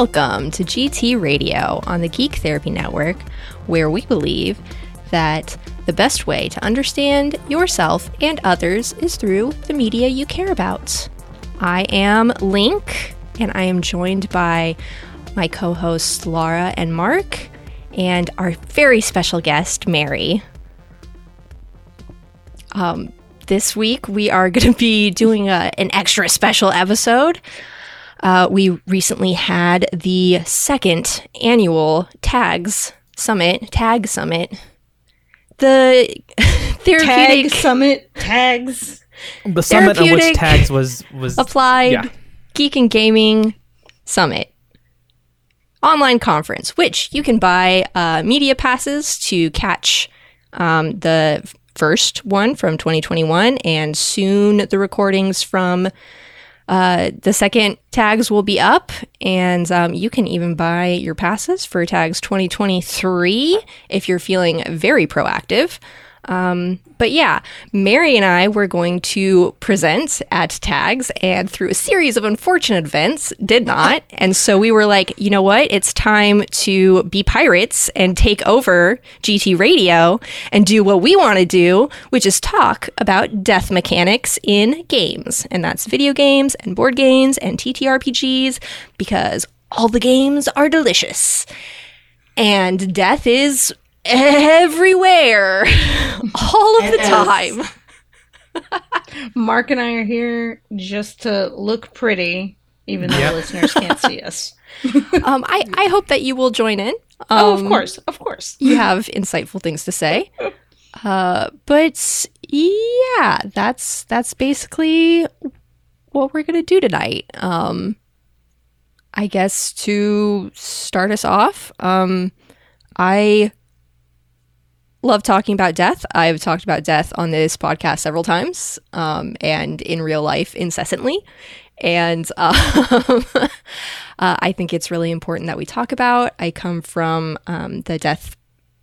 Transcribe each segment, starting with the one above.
Welcome to GT Radio on the Geek Therapy Network, where we believe that the best way to understand yourself and others is through the media you care about. I am Link, and I am joined by my co hosts Laura and Mark, and our very special guest, Mary. Um, this week, we are going to be doing a, an extra special episode. Uh, we recently had the second annual TAGS Summit, TAG Summit. The therapeutic Tag summit tags. The summit on which tags was was applied Yeah. geek and gaming summit online conference which you can buy uh, media passes to catch um, the first one from 2021 and soon the recordings from uh, the second tags will be up and um, you can even buy your passes for tags 2023 if you're feeling very proactive um, but yeah, Mary and I were going to present at Tags, and through a series of unfortunate events, did not. And so we were like, you know what? It's time to be pirates and take over GT Radio and do what we want to do, which is talk about death mechanics in games. And that's video games and board games and TTRPGs, because all the games are delicious. And death is everywhere all of It the is. time. Mark and I are here just to look pretty, even though Yep. the listeners can't see us. Um, I, I hope that you will join in. oh, of Um, course, of course. You have insightful things to say. Uh, but yeah, that's that's basically what we're gonna do tonight. Um, I guess to start us off, um, I love talking about death. I've talked about death on this podcast several times, um, and in real life incessantly. And um, uh, I think it's really important that we talk about. I come from um, the death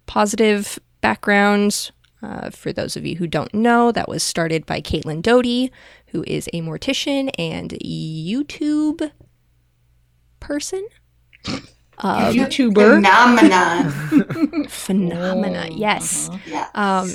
positive background. Uh, for those of you who don't know, that was started by Caitlin Doughty, who is a mortician and YouTube person. Um, YouTuber. Phenomenon. phenomena, yes. Yeah. Um,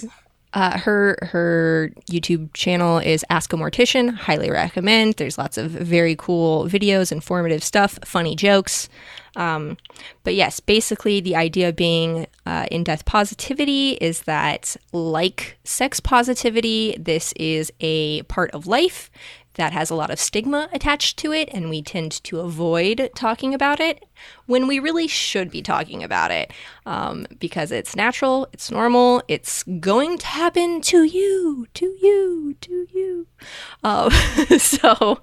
uh, her her YouTube channel is Ask a Mortician. Highly recommend. There's lots of very cool videos, informative stuff, funny jokes. Um, but yes, basically the idea being uh, in death positivity is that, like sex positivity, this is a part of life that has a lot of stigma attached to it, and we tend to avoid talking about it when we really should be talking about it um, because it's natural, it's normal, it's going to happen to you, to you, to you. Um, so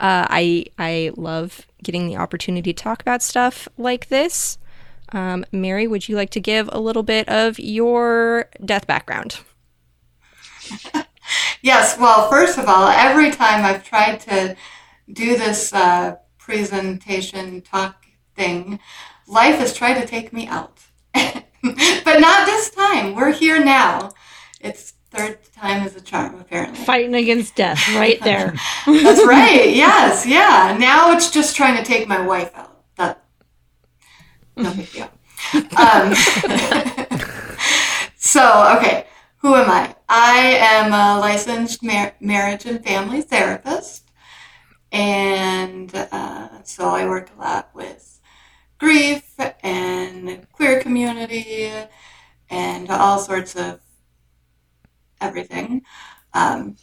uh, I I love getting the opportunity to talk about stuff like this. Um, Mary, would you like to give a little bit of your death background? Yes. Well, first of all, every time I've tried to do this uh, presentation talk thing, life has tried to take me out. but not this time. We're here now. It's third time is a charm, apparently. Fighting against death right there. That's right. Yes. Yeah. Now it's just trying to take my wife out. That no big deal. Um, so okay, who am I? I am a licensed mar- marriage and family therapist, and uh, so I work a lot with grief and queer community and all sorts of everything. Um,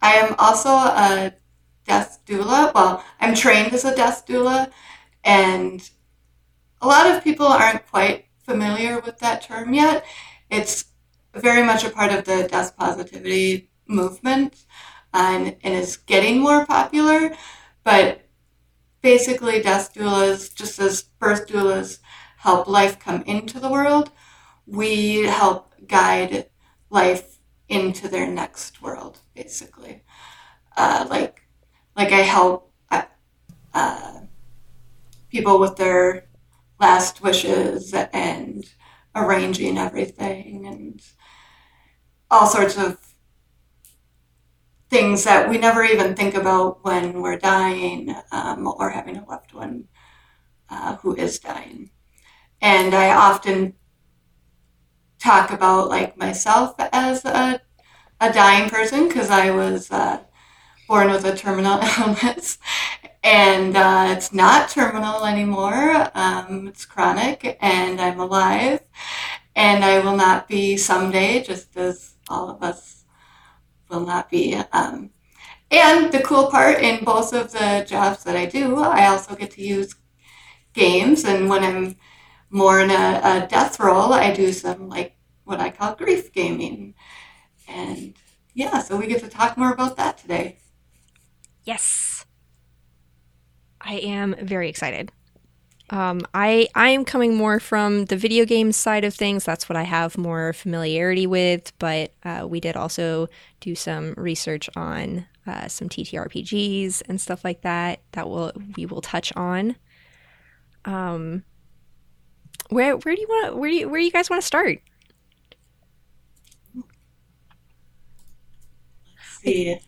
I am also a death doula. Well, I'm trained as a death doula, and a lot of people aren't quite familiar with that term yet. It's very much a part of the death positivity movement and, and is getting more popular. But basically, death doulas, just as birth doulas help life come into the world, we help guide life into their next world, basically. Uh, like, like I help uh, uh, people with their last wishes and arranging everything and all sorts of things that we never even think about when we're dying um, or having a loved one uh, who is dying. And I often talk about like myself as a, a dying person because I was uh, born with a terminal illness and uh, it's not terminal anymore. Um, it's chronic and I'm alive and I will not be someday, just as all of us will not be. Um, and the cool part in both of the jobs that I do, I also get to use games. And when I'm more in a, a death role, I do some like what I call grief gaming. And yeah, so we get to talk more about that today. Yes. I am very excited. Um, I I am coming more from the video game side of things. That's what I have more familiarity with. But uh, we did also do some research on uh, some TTRPGs and stuff like that. That will we will touch on. Um, where where do you want where do you, where do you guys want to start? See,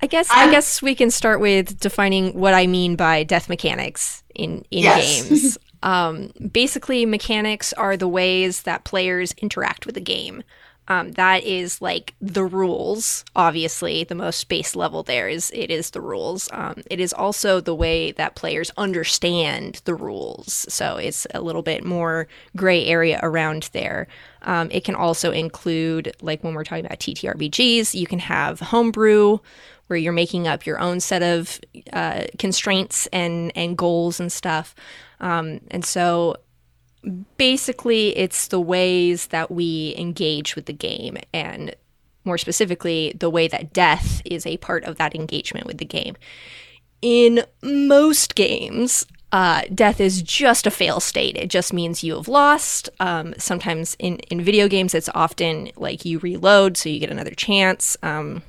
I guess i guess we can start with defining what I mean by death mechanics in in Yes. games. um, basically, mechanics are the ways that players interact with the game. Um, that is like the rules. Obviously, the most base level there is it is the rules. Um, it is also the way that players understand the rules. So it's a little bit more gray area around there. Um, it can also include, like when we're talking about TTRPGs, you can have homebrew, where you're making up your own set of uh, constraints and and goals and stuff. Um, and so basically, it's the ways that we engage with the game, and more specifically, the way that death is a part of that engagement with the game. In most games, uh, death is just a fail state. It just means you have lost. Um, sometimes in, in video games, it's often like you reload, so you get another chance. Um,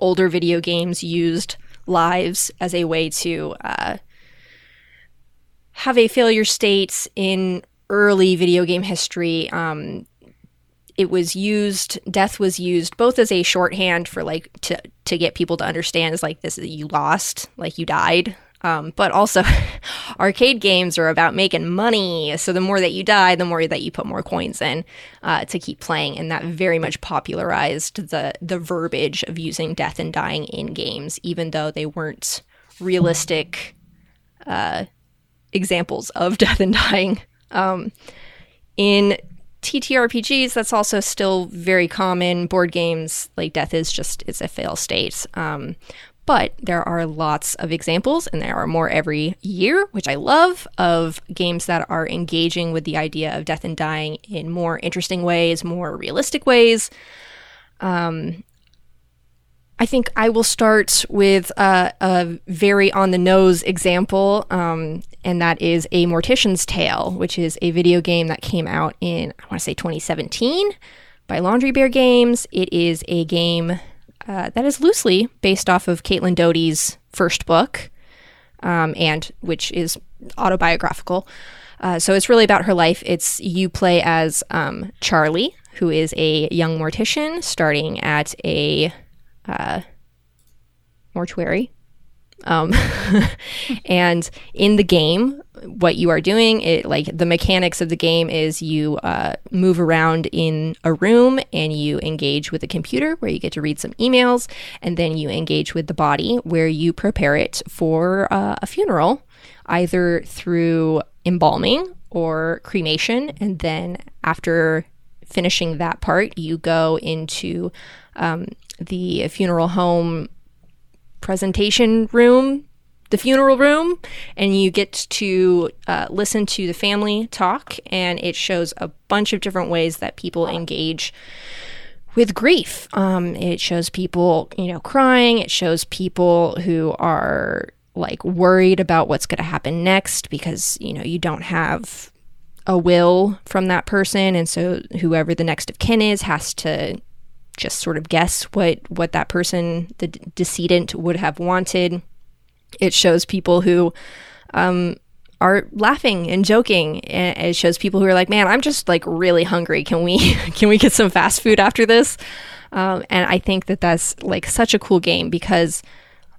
older video games used lives as a way to uh, have a failure state in early video game history. Um, it was used. Death was used both as a shorthand for like to to get people to understand is like this is you lost, like you died. Um, but also, arcade games are about making money. So the more that you die, the more that you put more coins in uh, to keep playing, and that very much popularized the the verbiage of using death and dying in games, even though they weren't realistic uh, examples of death and dying. Um, in TTRPGs, that's also still very common. Board games, like death is just it's a fail state. Um, but there are lots of examples, and there are more every year, which I love, of games that are engaging with the idea of death and dying in more interesting ways, more realistic ways. Um, I think I will start with a very on the nose example, um, and that is A Mortician's Tale, which is a video game that came out in, I want to say 2017 by Laundry Bear Games. It is a game uh, that is loosely based off of Caitlin Doughty's first book, um, and which is autobiographical. Uh, so it's really about her life. It's you play as um, Charlie, who is a young mortician starting at a uh, mortuary. Um, and in the game, what you are doing, it like the mechanics of the game is you uh, move around in a room and you engage with the computer where you get to read some emails, and then you engage with the body where you prepare it for uh, a funeral, either through embalming or cremation, and then after finishing that part, you go into um, the funeral home presentation room, the funeral room, and you get to uh, listen to the family talk. And it shows a bunch of different ways that people engage with grief. Um, it shows people, you know, crying. It shows people who are like worried about what's going to happen next because, you know, you don't have a will from that person. And so whoever the next of kin is has to just sort of guess what what that person the d- decedent would have wanted. It shows people who um, are laughing and joking. And it shows people who are like man i'm just like really hungry. Can we can we get some fast food after this? Um, and i think that that's like such a cool game because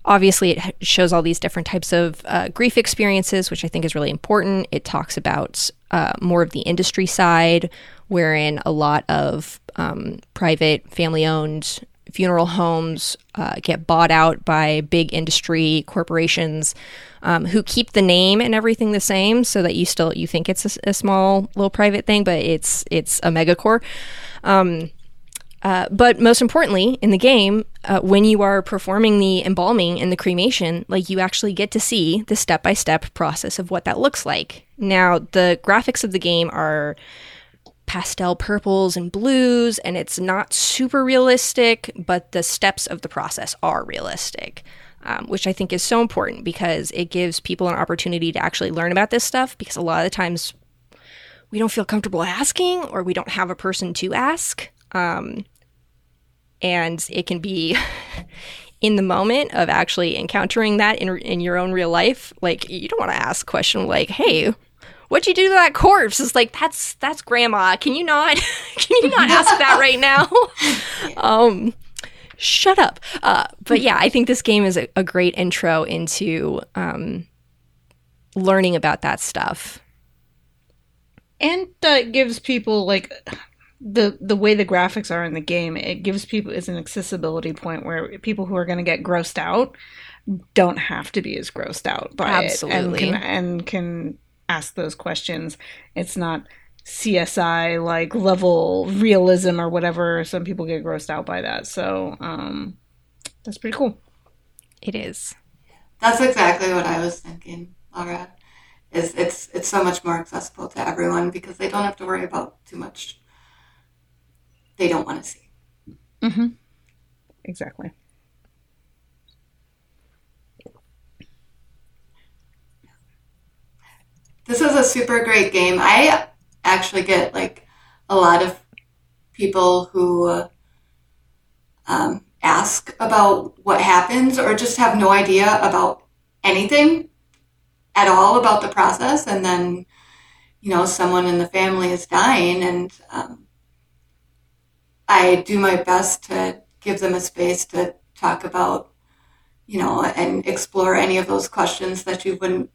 obviously, it shows all these different types of uh, grief experiences, which I think is really important. It talks about uh, more of the industry side, wherein a lot of um, private, family owned funeral homes uh, get bought out by big industry corporations um, who keep the name and everything the same so that you still you think it's a, a small little private thing but it's it's a megacorp um, uh, but most importantly, in the game, uh, when you are performing the embalming and the cremation, like you actually get to see the step by step process of what that looks like. Now, the graphics of the game are pastel purples and blues, and it's not super realistic, but the steps of the process are realistic. Um, which I think is so important because it gives people an opportunity to actually learn about this stuff. Because a lot of times we don't feel comfortable asking, or we don't have a person to ask. Um, and it can be in the moment of actually encountering that in, in your own real life like you don't want to ask a question like hey what'd you do to that corpse? It's like that's that's grandma. Can you not can you not ask that right now? Um shut up. Uh, but yeah i think this game is a, a great intro into um, learning about that stuff. And uh, gives people like the the way the graphics are in the game it gives people is an accessibility point where people who are going to get grossed out don't have to be as grossed out by Absolutely. it and can, and can ask those questions. It's not csi like level realism or whatever. Some people get grossed out by that. So um that's pretty cool. It is. That's exactly what I was thinking, Laura. Is it's it's so much more accessible to everyone because they don't have to worry about too much they don't want to see. mm-hmm. Exactly This is a super great game. I actually get like a lot of people who um, ask about what happens or just have no idea about anything at all about the process, and then you know someone in the family is dying, and um, I do my best to give them a space to talk about, you know, and explore any of those questions that you wouldn't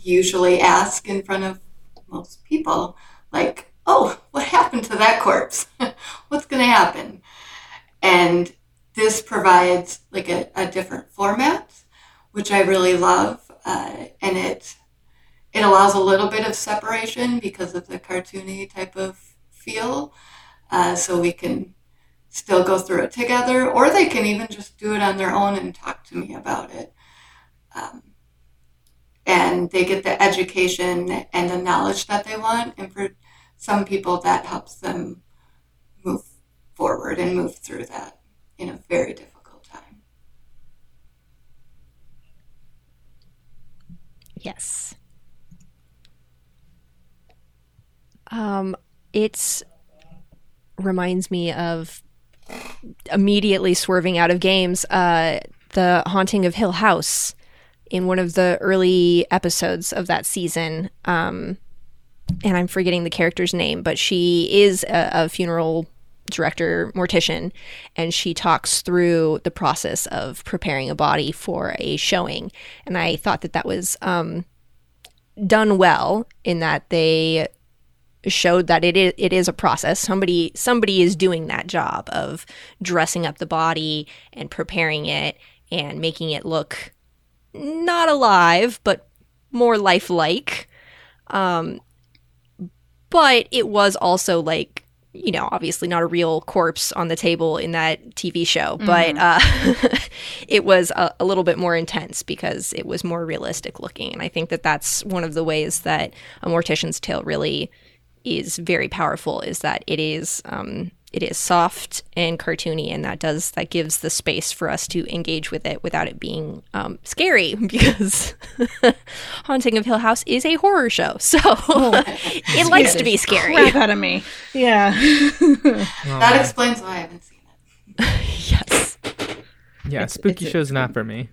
usually ask in front of most people. Like, oh, what happened to that corpse? What's going to happen? And this provides like a, a different format, which I really love. Uh, and it it allows a little bit of separation because of the cartoony type of feel. Uh, so we can still go through it together, or they can even just do it on their own and talk to me about it. Um, and they get the education and the knowledge that they want. And for some people, that helps them move forward and move through that in a very difficult time. Yes. Um, it's reminds me of immediately swerving out of games. Uh, the Haunting of Hill House in one of the early episodes of that season. Um, and I'm forgetting the character's name, but she is a, a funeral director, mortician, and she talks through the process of preparing a body for a showing. And I thought that that was um, done well in that they showed that it is it is a process. Somebody somebody is doing that job of dressing up the body and preparing it and making it look not alive but more lifelike. Um, but it was also like you know obviously not a real corpse on the table in that TV show, but uh, it was a, a little bit more intense because it was more realistic looking, and I think that that's one of the ways that a Mortician's Tale really is very powerful is that it is um, it is soft and cartoony and that does that gives the space for us to engage with it without it being um, scary because haunting of hill house is a horror show. So it likes to be scary. Crap out of me. Yeah. That explains why I haven't seen it. yes. Yeah, It's- spooky it's a- show's not for me.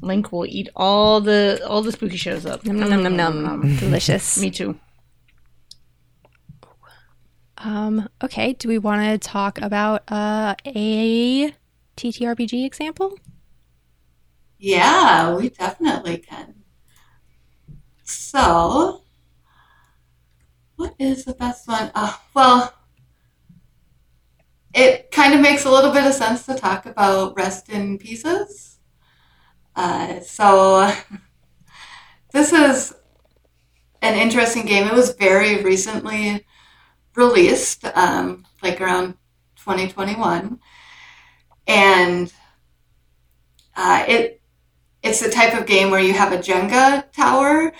link will eat all the all the spooky shows up. Num num num num num delicious. Me too um okay do we want to talk about uh a TTRPG example? Yeah, we definitely can. So, what is the best one? Uh, well, it kind of makes a little bit of sense to talk about Rest in Pieces. Uh, so, this is an interesting game. It was very recently released, um, like around 2021, and uh, it it's the type of game where you have a Jenga tower,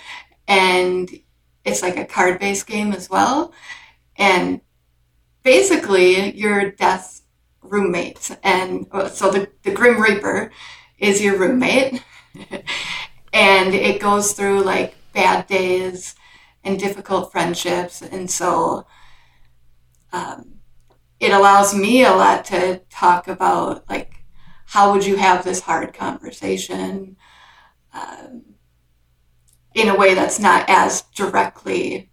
and it's like a card based game as well, and basically your death roommate, and so the the Grim Reaper is your roommate, and it goes through like bad days and difficult friendships. And so um, it allows me a lot to talk about, like, how would you have this hard conversation um, in a way that's not as directly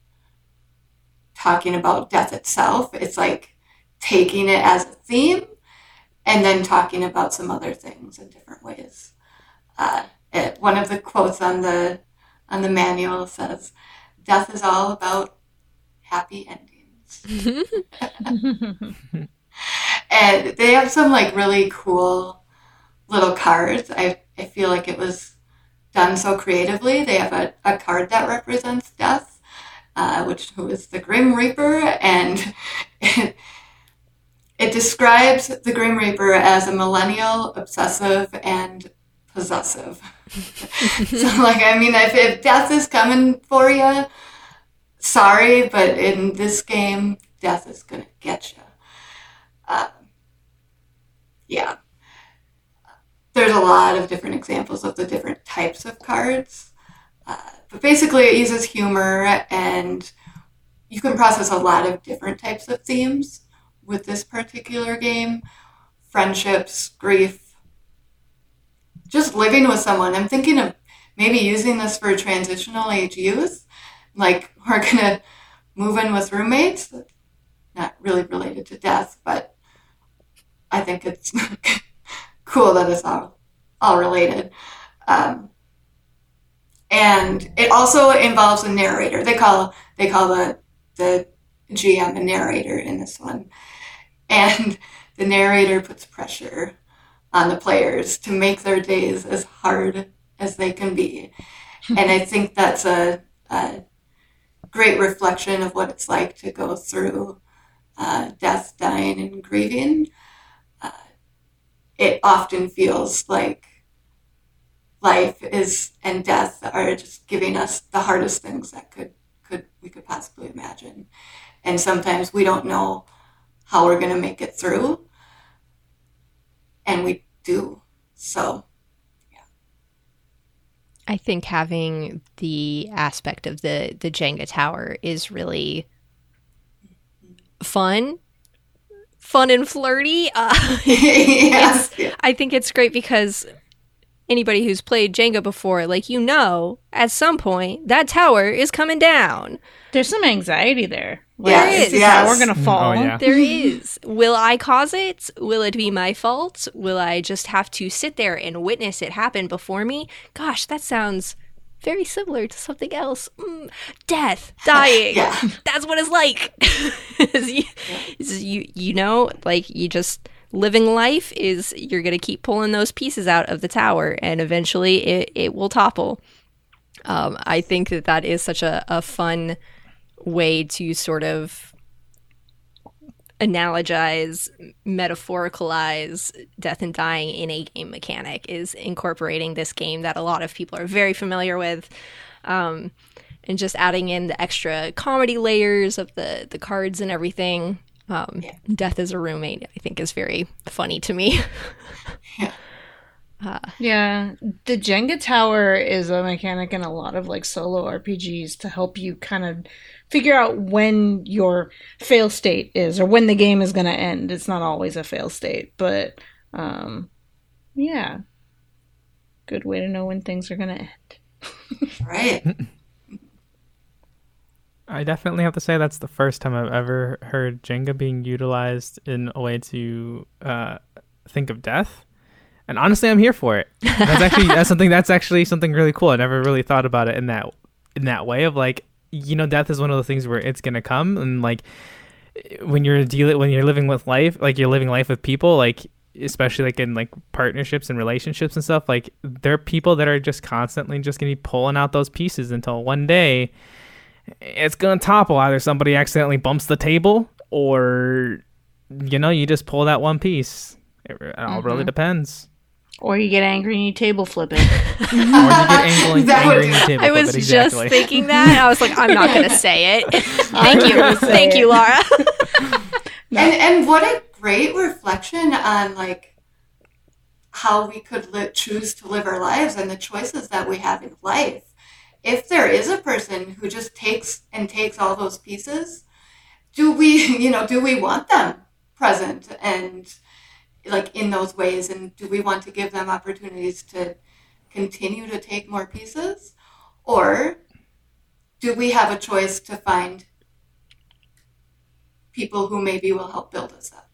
talking about death itself. It's like taking it as a theme and then talking about some other things in different ways. Uh, it, one of the quotes on the on the manual says, "Death is all about happy endings." and they have some like really cool little cards. I I feel like it was done so creatively. They have a, a card that represents death, uh, which is the Grim Reaper, and it, it describes the Grim Reaper as a millennial, obsessive, and possessive. so, like, I mean, if, if death is coming for you, sorry, but in this game, death is going to get you. Uh, yeah. There's a lot of different examples of the different types of cards. Uh, but basically, it uses humor, and you can process a lot of different types of themes with this particular game friendships, grief, just living with someone. I'm thinking of maybe using this for transitional age youth. Like, we're going to move in with roommates. Not really related to death, but I think it's cool that it's all, all related. Um, and it also involves a narrator. They call they call the the GM a narrator in this one, and the narrator puts pressure on the players to make their days as hard as they can be. and I think that's a, a, great reflection of what it's like to go through uh, death, dying, and grieving. Uh, it often feels like life is and death are just giving us the hardest things that could could we could possibly imagine and sometimes we don't know how we're going to make it through and we do so I think having the aspect of the the Jenga tower is really fun, fun and flirty. Uh, yes. I think it's great because anybody who's played Jenga before, like you know, at some point that tower is coming down. There's some anxiety there. Like, yes, this is yes. how we're gonna fall. Oh, yeah. There is. Will I cause it? Will it be my fault? Will I just have to sit there and witness it happen before me? Gosh, that sounds very similar to something else. Mm, death, dying. Yeah. That's what it's like. Is you, is you, you know, like you just living life is you're gonna keep pulling those pieces out of the tower, and eventually it it will topple. Um, I think that that is such a, a fun way to sort of analogize, metaphoricalize death and dying in a game mechanic is incorporating this game that a lot of people are very familiar with. Um, and just adding in the extra comedy layers of the, the cards and everything. Um, Yeah. Death as a roommate, I think, is very funny to me. Yeah. Yeah, the Jenga tower is a mechanic in a lot of like solo RPGs to help you kind of figure out when your fail state is or when the game is going to end. It's not always a fail state, but um yeah. Good way to know when things are going to end. Right. I definitely have to say that's the first time I've ever heard Jenga being utilized in a way to uh, think of death. And honestly, I'm here for it. That's actually that's something that's actually something really cool. I never really thought about it in that in that way of like you know death is one of the things where it's gonna come and like when you're dealing when you're living with life like you're living life with people like especially like in like partnerships and relationships and stuff like there are people that are just constantly just gonna be pulling out those pieces until one day it's gonna topple either somebody accidentally bumps the table or you know you just pull that one piece it, it all really mm-hmm. depends Or you get angry and you table flip it. or you get angry, That would angry in the do- table I was flip it, just thinking that. I was like, I'm not going to say it. Thank you. gonna Thank you, it. Laura. And and what a great reflection on like how we could li- choose to live our lives and the choices that we have in life. If there is a person who just takes and takes all those pieces, do we, you know, do we want them present and like in those ways and do we want to give them opportunities to continue to take more pieces or do we have a choice to find people who maybe will help build us up.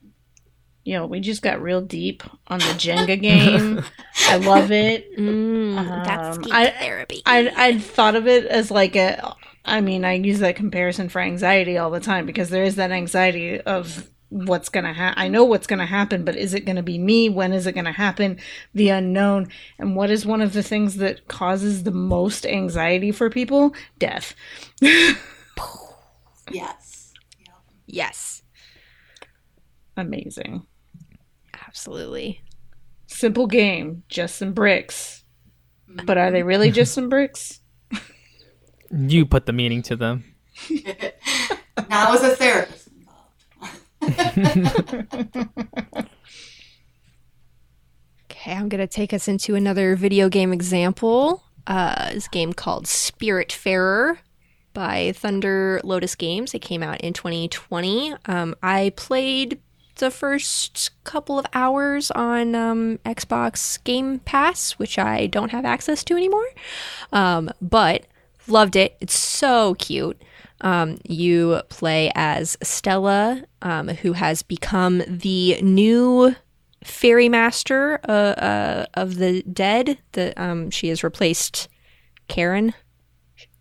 Yo, we just got real deep on the Jenga game. I love it. Mm, that's Um, geek I- therapy. I I'd thought of it as like a. I mean, I use that comparison for anxiety all the time because there is that anxiety of what's gonna happen. I know what's gonna happen, but is it gonna be me? When is it gonna happen? The unknown. And what is one of the things that causes the most anxiety for people? Death. Yes. Yeah. yes, Amazing. Absolutely. Simple game, just some bricks. But are they really just some bricks? You put the meaning to them. Now is a therapist involved. Okay, I'm going to take us into another video game example. Uh, this game called Spiritfarer by Thunder Lotus Games. It came out in 2020. Um, I played the first couple of hours on um, Xbox Game Pass, which I don't have access to anymore. Um, but loved it. It's so cute. Um, you play as Stella, um, who has become the new ferry master uh, uh, of the dead. The um, she has replaced Charon.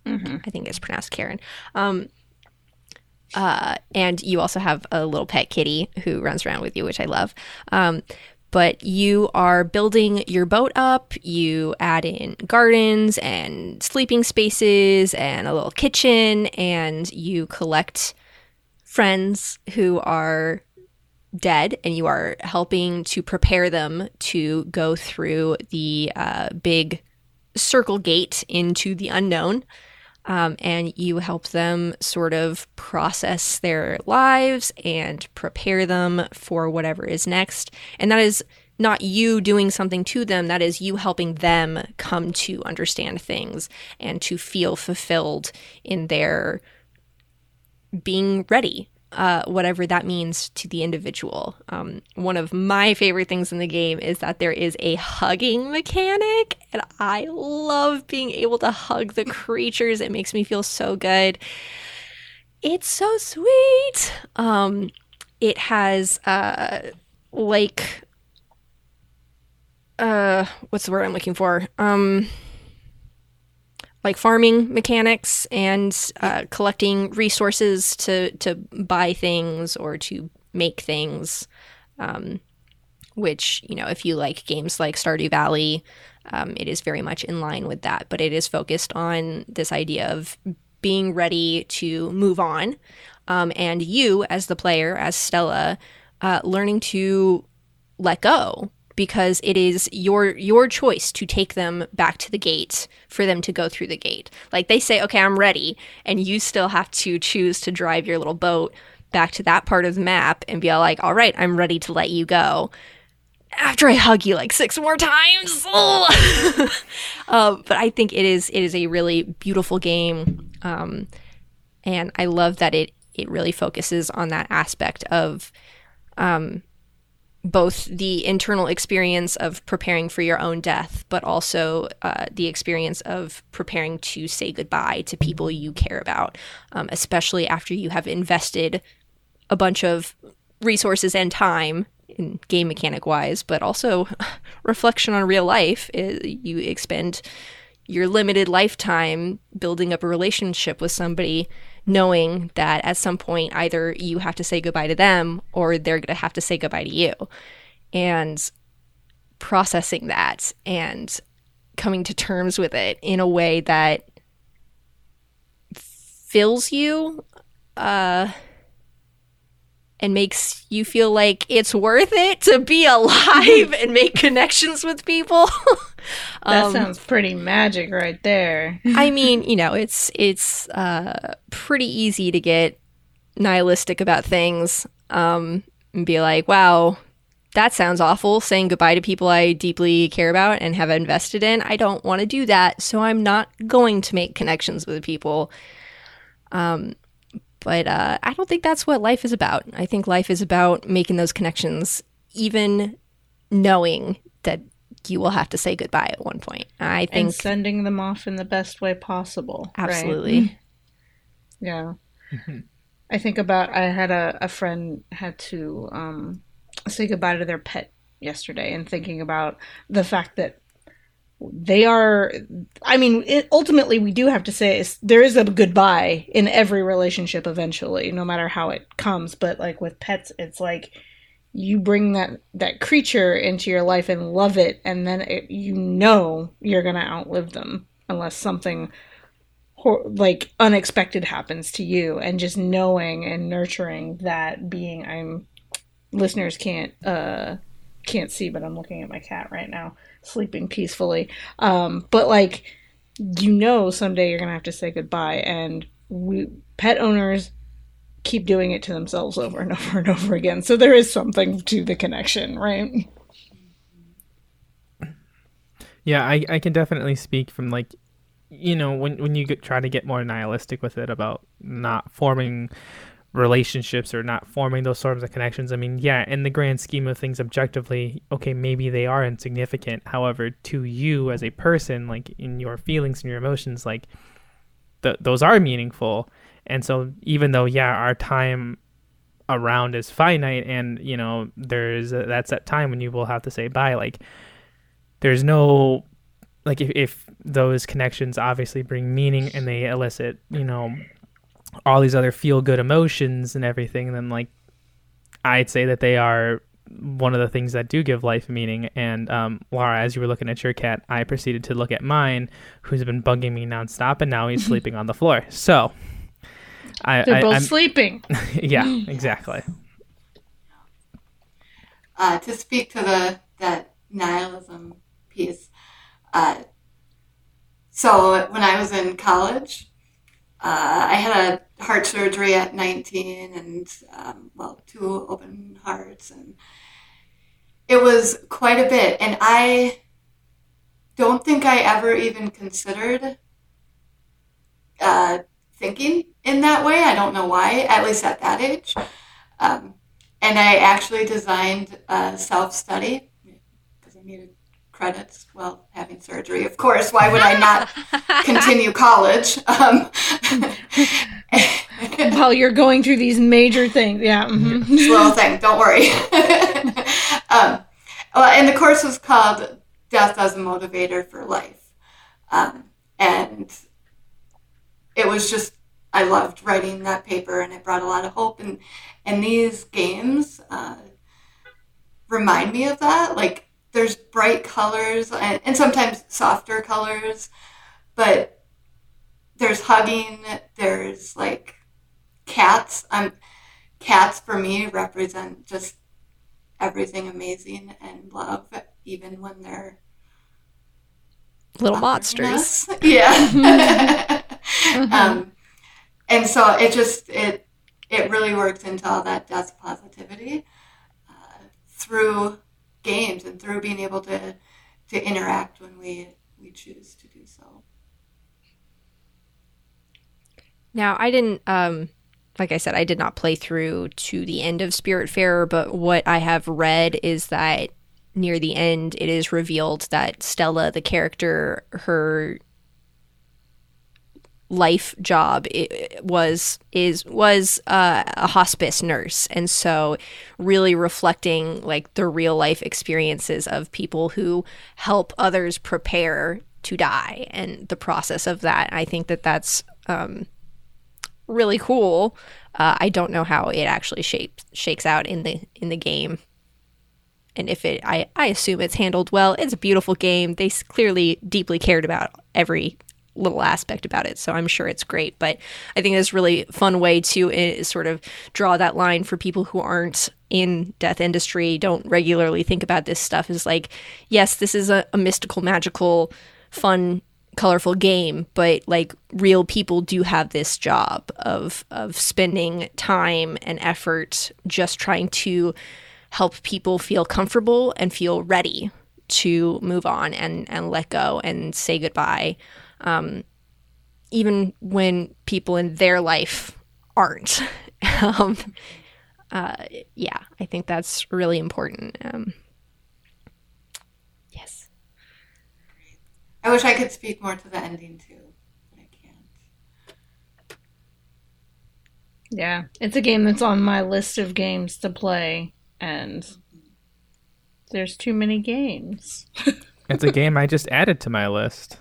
Mhm. I think it's pronounced Karen. Uh, and you also have a little pet kitty who runs around with you, which I love. Um, but you are building your boat up. You add in gardens and sleeping spaces and a little kitchen, and you collect friends who are dead, and you are helping to prepare them to go through the uh, big circle gate into the unknown. Um, and you help them sort of process their lives and prepare them for whatever is next. And that is not you doing something to them, that is you helping them come to understand things and to feel fulfilled in their being ready, uh, whatever that means to the individual. Um, one of my favorite things in the game is that there is a hugging mechanic, and I love being able to hug the creatures. It makes me feel so good. It's so sweet. Um, it has uh, like uh, what's the word I'm looking for? Um, like farming mechanics and uh, collecting resources to to buy things or to make things. Um, which you know, if you like games like Stardew Valley, um, it is very much in line with that. But it is focused on this idea of being ready to move on, um, and you as the player, as Stella, uh, learning to let go because it is your your choice to take them back to the gate for them to go through the gate. Like they say, "Okay, I'm ready," and you still have to choose to drive your little boat back to that part of the map and be all like, "All right, I'm ready to let you go." After I hug you like six more times, uh, but I think it is it is a really beautiful game, um, and I love that it it really focuses on that aspect of um, both the internal experience of preparing for your own death, but also uh, the experience of preparing to say goodbye to people you care about, um, especially after you have invested a bunch of resources and time in game mechanic wise, but also reflection on real life. You expend your limited lifetime building up a relationship with somebody, knowing that at some point either you have to say goodbye to them or they're going to have to say goodbye to you. And processing that and coming to terms with it in a way that fills you uh, and makes you feel like it's worth it to be alive and make connections with people. That Um, sounds pretty magic right there. I mean, you know, it's it's uh, pretty easy to get nihilistic about things um, and be like, "Wow, that sounds awful." Saying goodbye to people I deeply care about and have invested in. I don't want to do that, so I'm not going to make connections with people. Um, but uh, I don't think that's what life is about. I think life is about making those connections, even knowing that you will have to say goodbye at one point. I think and sending them off in the best way possible. right? absolutely. Yeah. Mhm. I think about I had a, a friend had to um, say goodbye to their pet yesterday and thinking about the fact that they are I mean it, ultimately we do have to say is there is a goodbye in every relationship eventually no matter how it comes. But like with pets it's like you bring that that creature into your life and love it and then it, you know you're going to outlive them unless something hor- like unexpected happens to you. And just knowing and nurturing that being i'm listeners can't uh can't see but i'm looking at my cat right now sleeping peacefully. Um but like you know someday you're gonna have to say goodbye and we pet owners keep doing it to themselves over and over and over again. So there is something to the connection right? Yeah, I, I can definitely speak from like, you know, when when you get, try to get more nihilistic with it about not forming relationships or not forming those sorts of connections. I mean, yeah, in the grand scheme of things, objectively, okay, maybe they are insignificant. However, to you as a person, like in your feelings and your emotions, like th- those are meaningful. And so, even though yeah, our time around is finite, and you know, there's a, that's that time when you will have to say bye, like there's no like if, if those connections obviously bring meaning and they elicit you know all these other feel good emotions and everything then like i'd say that they are one of the things that do give life meaning. And um, laura as you were looking at your cat i proceeded to look at mine who's been bugging me nonstop and now he's sleeping on the floor. So I, they're I, both I'm- sleeping. Yeah exactly. Uh, to speak to the that nihilism piece. Uh, so when I was in college, uh, I had a heart surgery at 19, and um, well, two open hearts, and it was quite a bit. And I don't think I ever even considered uh, thinking in that way. I don't know why, at least at that age. Um, and I actually designed a self study because I needed credits while having surgery. Of course, why would I not continue college? Um, while you're going through these major things yeah mhm. a little thing, don't worry. um, well, and the course was called Death as a Motivator for Life. Um, and it was just, I loved writing that paper and it brought a lot of hope. And, and these games uh, remind me of that. Like, there's bright colors and, and sometimes softer colors, but there's hugging, there's like cats. Um, cats for me represent just everything amazing and love, even when they're Little monsters. us. Yeah. um, and so it just it it really works into all that death positivity uh, through games and through being able to to interact when we we choose to do so. Now, I didn't, um, like I said, I did not play through to the end of Spirit Spiritfarer, but what I have read is that near the end, it is revealed that Stella, the character, her life job was is was uh, a hospice nurse. And so really reflecting like the real life experiences of people who help others prepare to die and the process of that i think that that's um, really cool. Uh, i don't know how it actually shapes shakes out in the in the game. And if it I, I assume it's handled well. It's a beautiful game. They clearly deeply cared about every little aspect about it so i'm sure it's great. But i think it's a really fun way to uh, sort of draw that line for people who aren't in death industry don't regularly think about this stuff is like yes this is a, a mystical magical fun colorful game but like real people do have this job of of spending time and effort just trying to help people feel comfortable and feel ready to move on and and let go and say goodbye um, even when people in their life aren't. Um, uh, yeah i think that's really important um, yes I wish I could speak more to the ending too, but I can't. Yeah, it's a game that's on my list of games to play, and there's too many games. It's a game I just added to my list.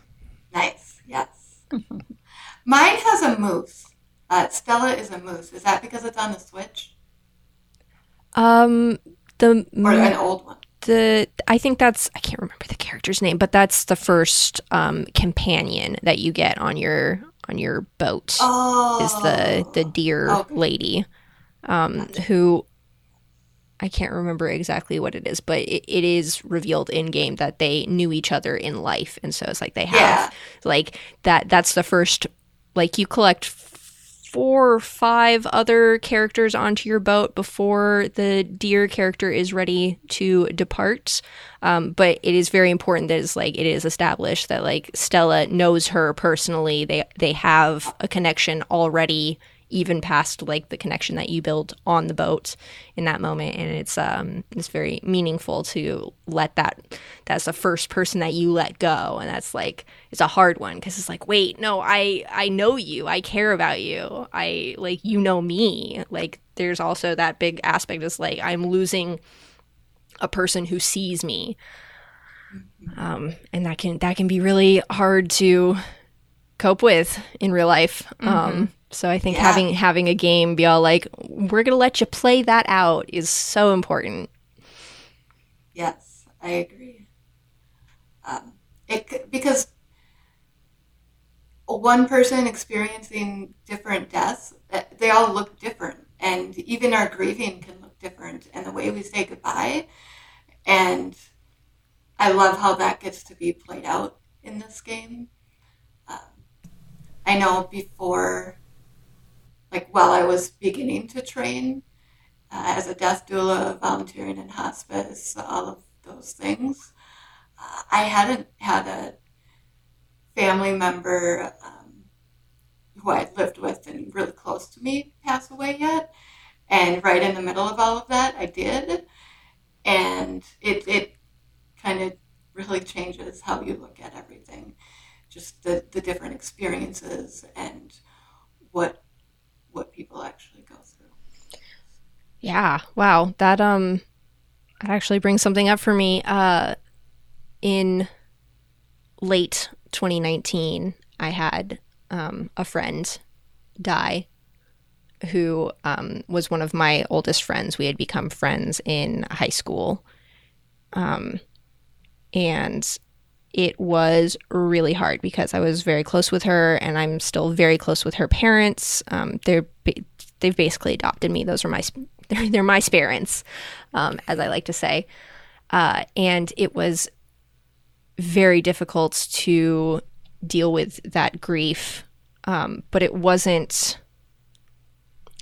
Nice, yes. Mine has a moose. Uh, Stella is a moose. Is that because it's on the Switch um the or an old one? The I think that's I can't remember the character's name, but that's the first um, companion that you get on your on your boat Oh, is the the deer Okay. lady, um, who I can't remember exactly what it is, but it, it is revealed in game that they knew each other in life, and so it's like they have Yeah. like that. That's the first like you collect four or five other characters onto your boat before the deer character is ready to depart. Um, but it is very important that it's like it is established that like Stella knows her personally. They they have a connection already, even past like the connection that you build on the boat in that moment, and it's um it's very meaningful to let that that's the first person that you let go, and that's like it's a hard one because it's like wait no I I know you I care about you I like you know me. Like there's also that big aspect is like I'm losing a person who sees me. Um, and that can that can be really hard to cope with in real life um, so i think Yeah. having having a game be all like we're gonna let you play that out is so important Yes, I agree. Um, it because one person experiencing different deaths, uh, they all look different, and even our grieving can look different, and the way we say goodbye. And I love how that gets to be played out in this game. I know before, like while I was beginning to train, uh, as a death doula, volunteering in hospice, all of those things. Uh, I hadn't had a family member um, who I'd lived with and really close to me pass away yet. And right in the middle of all of that, I did. And it, it kind of really changes how you look at everything. Just the, the different experiences and what what people actually go through. Yeah. Wow. That um that actually brings something up for me. Uh in late 2019, I had um a friend die who um was one of my oldest friends. We had become friends in high school. Um and it was really hard because I was very close with her, and I'm still very close with her parents. Um, they're they've basically adopted me. Those are my they're, they're my parents, um, as I like to say. Uh, and it was very difficult to deal with that grief, um, but it wasn't.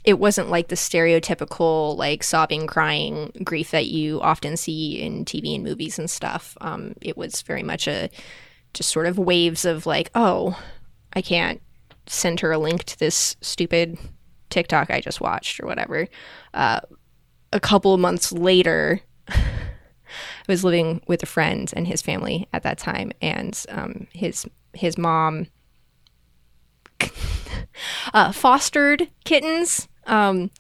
It wasn't like the stereotypical like sobbing, crying grief that you often see in TV and movies and stuff. Um, it was very much a just sort of waves of like, oh, I can't send her a link to this stupid TikTok I just watched or whatever. Uh, a couple of months later, I was living with a friend and his family at that time, and um, his his mom uh, fostered kittens. Um,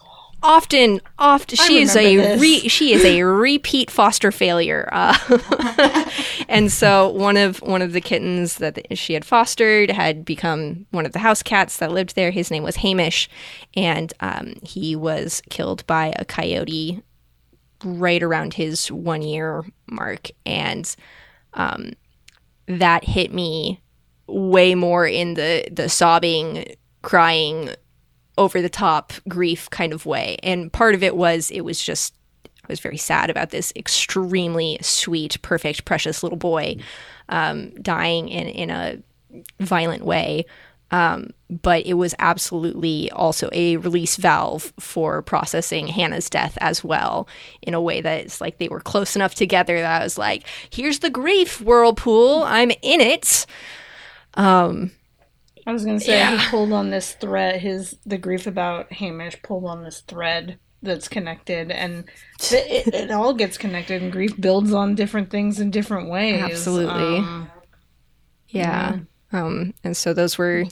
often, often she is a re- she is a repeat foster failure. Uh, and so one of one of the kittens that she had fostered had become one of the house cats that lived there. His name was Hamish, and um, he was killed by a coyote right around his one year mark, and um, that hit me way more in the the sobbing, crying, over the top grief kind of way. And part of it was it was just I was very sad about this extremely sweet, perfect, precious little boy um, dying in in a violent way. Um, but it was absolutely also a release valve for processing Hannah's death as well, in a way that it's like they were close enough together that I was like, here's the grief whirlpool, I'm in it. Um, I was gonna say Yeah. he pulled on this thread. His the grief about Hamish pulled on this thread that's connected, and it, it, all gets connected. And grief builds on different things in different ways. Absolutely. Um, yeah. Um, and so those were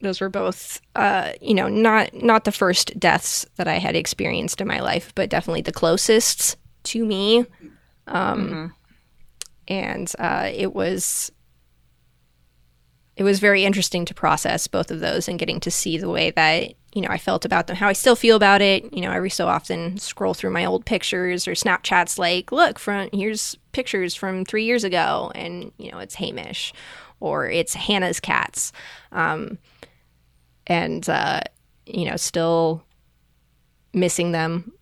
those were both uh, you know, not not the first deaths that I had experienced in my life, but definitely the closest to me. Um and uh, it was it was very interesting to process both of those and getting to see the way that you know I felt about them, how I still feel about it. You know, every so often scroll through my old pictures or Snapchats, like, look, from here's pictures from three years ago, and you know it's Hamish or it's Hannah's cats, um, and uh, you know still missing them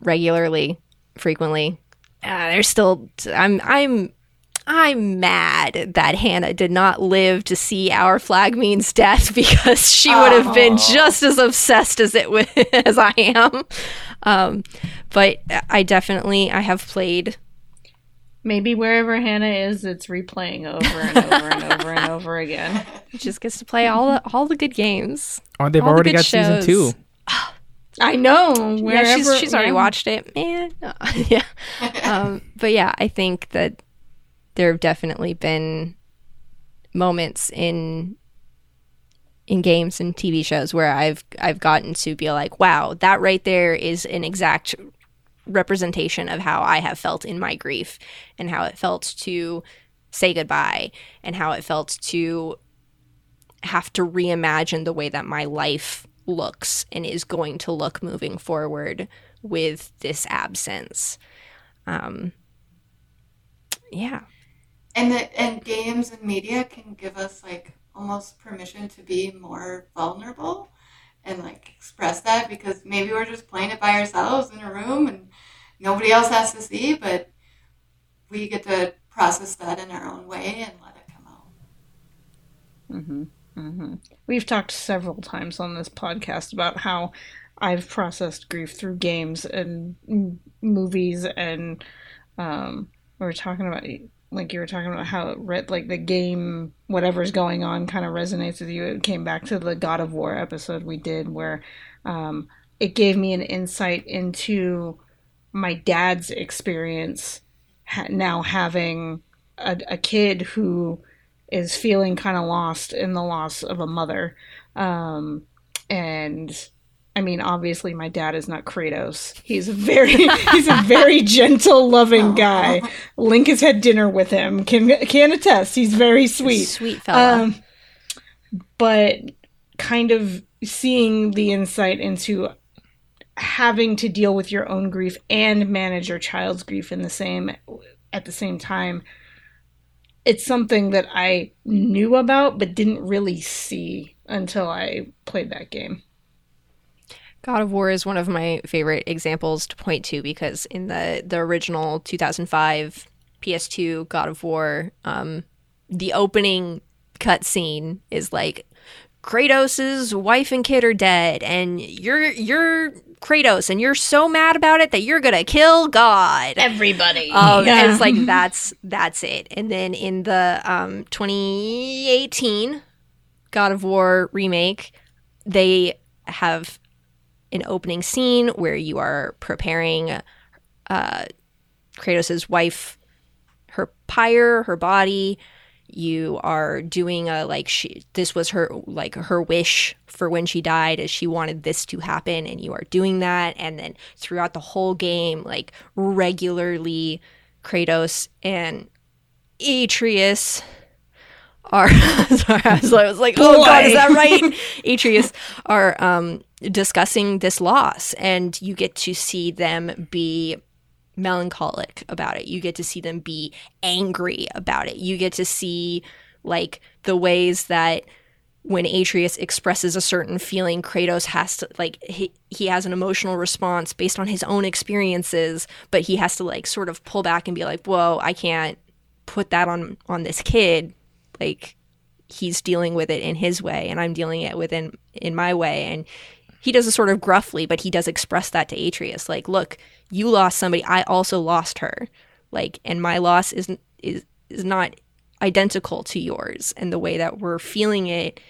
regularly, frequently. Uh, they're still. I'm. I'm. I'm mad that Hannah did not live to see our flag means death because she would have been just as obsessed as it w- as I am. Um, but I definitely I have played. maybe wherever Hannah is, it's replaying over and over and over and over again. Just gets to play all the all the good games. Oh, they've All the already good got season two. I know. Wherever, yeah, she's she's already yeah. watched it, man. yeah, um, but yeah, I think that there have definitely been moments in in games and TV shows where I've I've gotten to be like, wow, that right there is an exact representation of how I have felt in my grief and how it felt to say goodbye and how it felt to have to reimagine the way that my life looks and is going to look moving forward with this absence. Um, yeah. And the and games and media can give us like almost permission to be more vulnerable and like express that because maybe we're just playing it by ourselves in a room and nobody else has to see, but we get to process that in our own way and let it come out. Mm-hmm. Mm-hmm. We've talked several times on this podcast about how I've processed grief through games and movies, and um, we were talking about like you were talking about how it like the game whatever's going on kind of resonates with you. It came back to the God of War episode we did where um, it gave me an insight into my dad's experience ha- now having a, a kid who is feeling kind of lost in the loss of a mother. Um, and I mean, obviously, my dad is not Kratos. He's a very he's a very gentle, loving guy. Link has had dinner with him. Can can attest. He's very sweet. Sweet fella. Um, but kind of seeing the insight into having to deal with your own grief and manage your child's grief in the same at the same time it's something that i knew about but didn't really see until i played that game God of War is one of my favorite examples to point to because in the the original 2005 PS2 God of War, um, the opening cutscene is like Kratos's wife and kid are dead, and you're you're Kratos, and you're so mad about it that you're gonna kill God. everybody Um, and it's like that's that's it. And then in the um, 2018 God of War remake, they have an opening scene where you are preparing uh, Kratos' wife, her pyre, her body, you are doing a like she this was her like her wish for when she died as she wanted this to happen and you are doing that. And then throughout the whole game like regularly Kratos and Atreus are sorry, I was, I was like, oh god, is that right? Atreus are um, discussing this loss, and you get to see them be melancholic about it. You get to see them be angry about it. You get to see like the ways that when Atreus expresses a certain feeling, Kratos has to like he he has an emotional response based on his own experiences, but he has to like sort of pull back and be like, "Whoa, I can't put that on on this kid." Like he's dealing with it in his way and I'm dealing it within in my way. And he does it sort of gruffly, but he does express that to Atreus like, "Look, you lost somebody, I also lost her." Like and my loss is is is not identical to yours. And the way that we're feeling it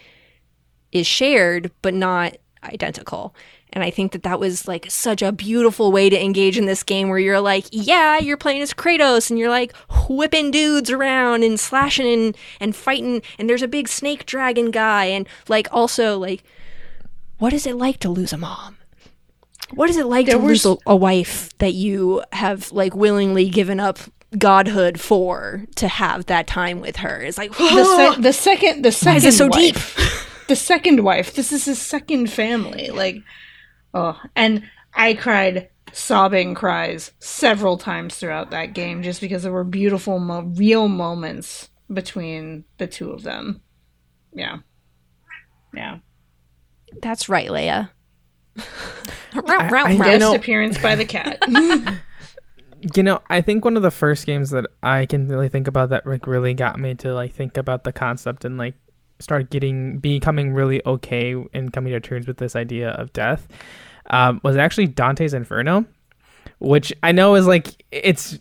is shared but not identical and i think that that was like such a beautiful way to engage in this game where you're like yeah you're playing as kratos and you're like whipping dudes around and slashing and, and fighting and there's a big snake dragon guy and like also like what is it like to lose a mom what is it like There to was- lose a, a wife that you have like willingly given up godhood for to have that time with her it's like The, se- the second, the second why is it so wife, deep the second wife. This is his second family. Like, oh, and I cried sobbing cries several times throughout that game just because there were beautiful, mo- real moments between the two of them. Yeah, yeah. That's right, Leia. I- I Guest know- appearance by the cat. You know, I think one of the first games that I can really think about that like really got me to like think about the concept and like start getting becoming really okay and coming to terms with this idea of death um, was actually Dante's Inferno, which I know is like it's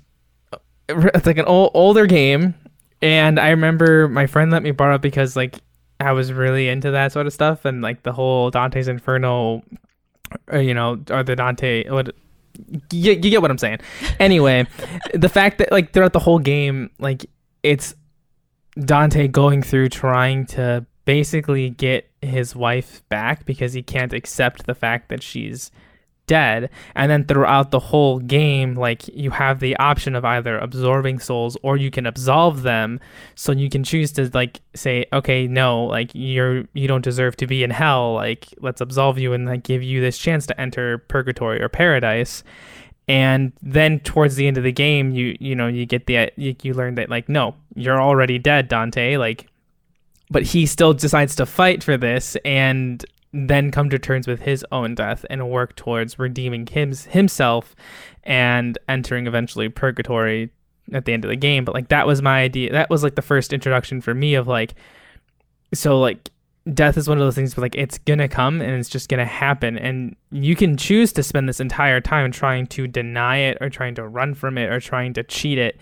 it's like an old, older game, and I remember my friend let me borrow it because like I was really into that sort of stuff and like the whole Dante's Inferno, uh, you know, or the Dante what you, you get what I'm saying. Anyway, the fact that like throughout the whole game, like it's Dante going through trying to basically get his wife back because he can't accept the fact that she's dead. And then throughout the whole game, like you have the option of either absorbing souls or you can absolve them. So you can choose to like say, okay, no, like you're you don't deserve to be in hell. Like let's absolve you and like give you this chance to enter purgatory or paradise. And then towards the end of the game, you you know you get the you, you learn that like no, you're already dead, Dante. Like, but he still decides to fight for this and then come to terms with his own death and work towards redeeming him, himself and entering eventually purgatory at the end of the game. But like that was my idea. That was like the first introduction for me of like, so like death is one of those things where like it's gonna come and it's just gonna happen. And you can choose to spend this entire time trying to deny it or trying to run from it or trying to cheat it.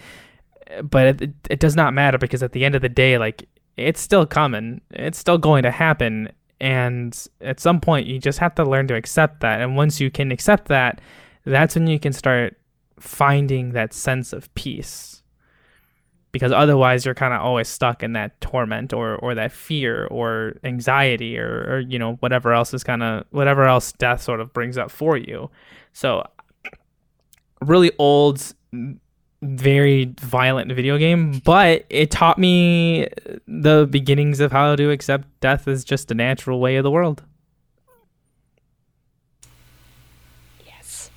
But it, it does not matter because at the end of the day like it's still coming. It's still going to happen. And at some point you just have to learn to accept that. And once you can accept that that's when you can start finding that sense of peace because otherwise you're kind of always stuck in that torment or or that fear or anxiety or, or you know whatever else is kind of whatever else death sort of brings up for you so really old very violent video game but it taught me the beginnings of how to accept death as just a natural way of the world Yes.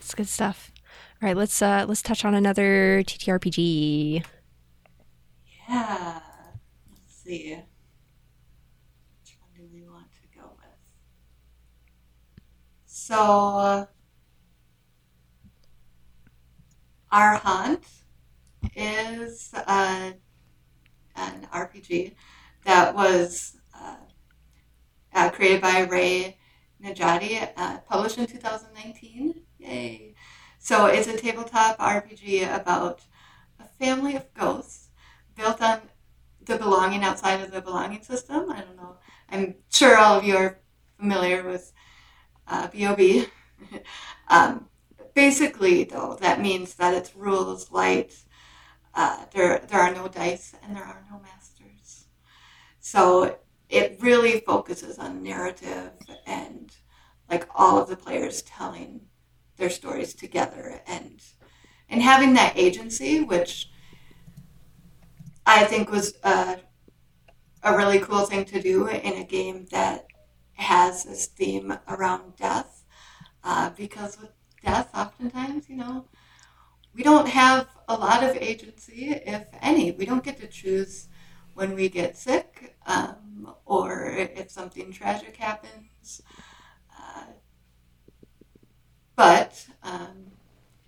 It's good stuff. All right, let's uh let's touch on another TTRPG. Yeah. Let's see. Which one do we want to go with? So, Our Haunt is uh, an RPG that was uh, uh, created by Ray Najati, uh, published in 2019. Yay! So it's a tabletop RPG about a family of ghosts built on the belonging outside of the belonging system. I don't know. I'm sure all of you are familiar with uh, BOB. um, basically, though, that means that it's rules light, Uh, there, there are no dice and there are no masters. So it really focuses on narrative and like all of the players telling their stories together and and having that agency, which I think was a, a really cool thing to do in a game that has this theme around death. Uh, because with death, oftentimes, you know, we don't have a lot of agency, if any. We don't get to choose when we get sick um, or if something tragic happens. Uh, but um,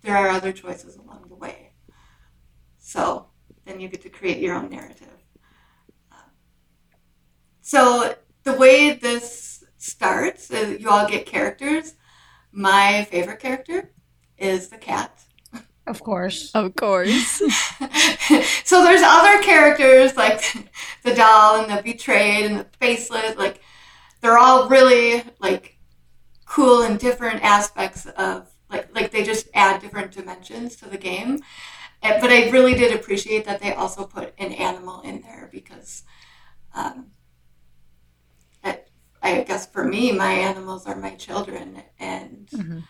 there are other choices along the way. So then you get to create your own narrative. Um, so the way this starts, uh, you all get characters. My favorite character is the cat. Of course. Of course. so there's other characters like the doll and the betrayed and the faceless. Like they're all really like cool and different aspects of like like they just add different dimensions to the game. And, but I really did appreciate that they also put an animal in there because, um, I, I guess for me, my animals are my children and. Mhm.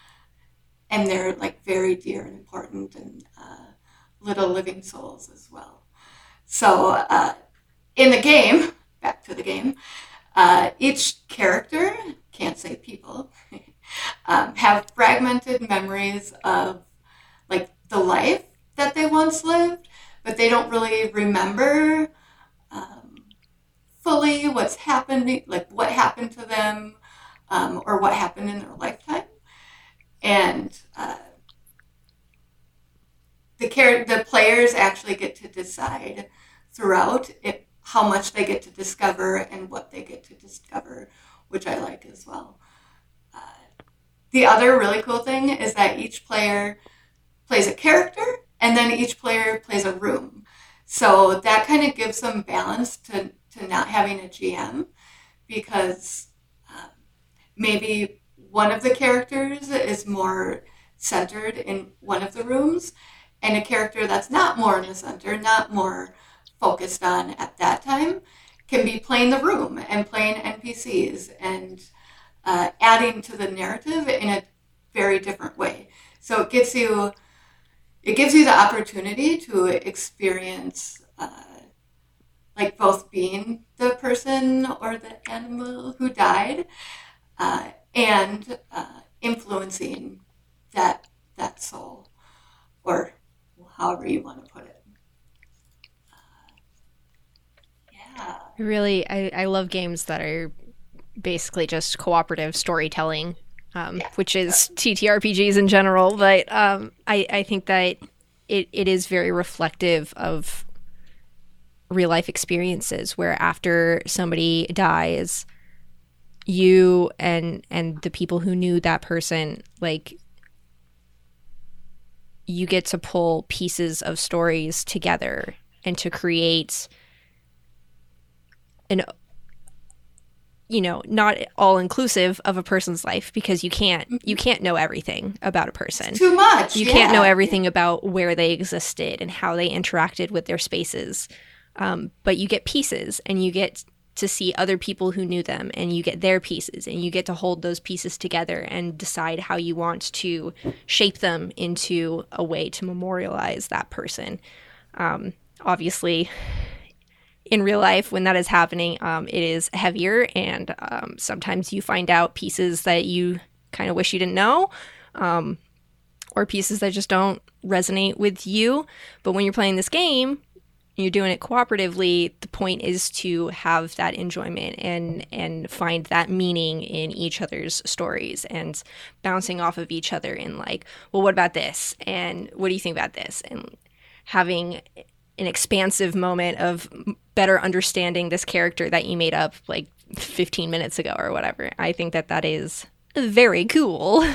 And they're like very dear and important and uh, little living souls as well. So uh, in the game, back to the game, uh, each character, can't say people, um, have fragmented memories of like the life that they once lived, but they don't really remember um, fully what's happening, like what happened to them um, or what happened in their lifetime. And uh, the char- the players actually get to decide throughout it how much they get to discover and what they get to discover, which I like as well. Uh, the other really cool thing is that each player plays a character and then each player plays a room. So that kind of gives some balance to, to not having a GM because um, maybe one of the characters is more centered in one of the rooms and a character that's not more in the center, not more focused on at that time, can be playing the room and playing NPCs and uh, adding to the narrative in a very different way. So it gives you it gives you the opportunity to experience uh, like both being the person or the animal who died uh, and uh, influencing that that soul or however you want to put it. Uh, yeah. Really, I, I love games that are basically just cooperative storytelling, um, Yeah. which is TTRPGs in general. But um, I, I think that it, it is very reflective of real life experiences where after somebody dies, you and and the people who knew that person like you get to pull pieces of stories together and to create an you know not all inclusive of a person's life because you can't you can't know everything about a person. Too much. You can't know everything about where they existed and how they interacted with their spaces. Um, but you get pieces and you get to see other people who knew them and you get their pieces and you get to hold those pieces together and decide how you want to shape them into a way to memorialize that person. Um, obviously in real life when that is happening um, it is heavier and um, sometimes you find out pieces that you kind of wish you didn't know um, or pieces that just don't resonate with you. But when you're playing this game you're doing it cooperatively the point is to have that enjoyment and and find that meaning in each other's stories and bouncing off of each other in like well what about this? And what do you think about this? And having an expansive moment of better understanding this character that you made up like 15 minutes ago or whatever. I think that that is very cool.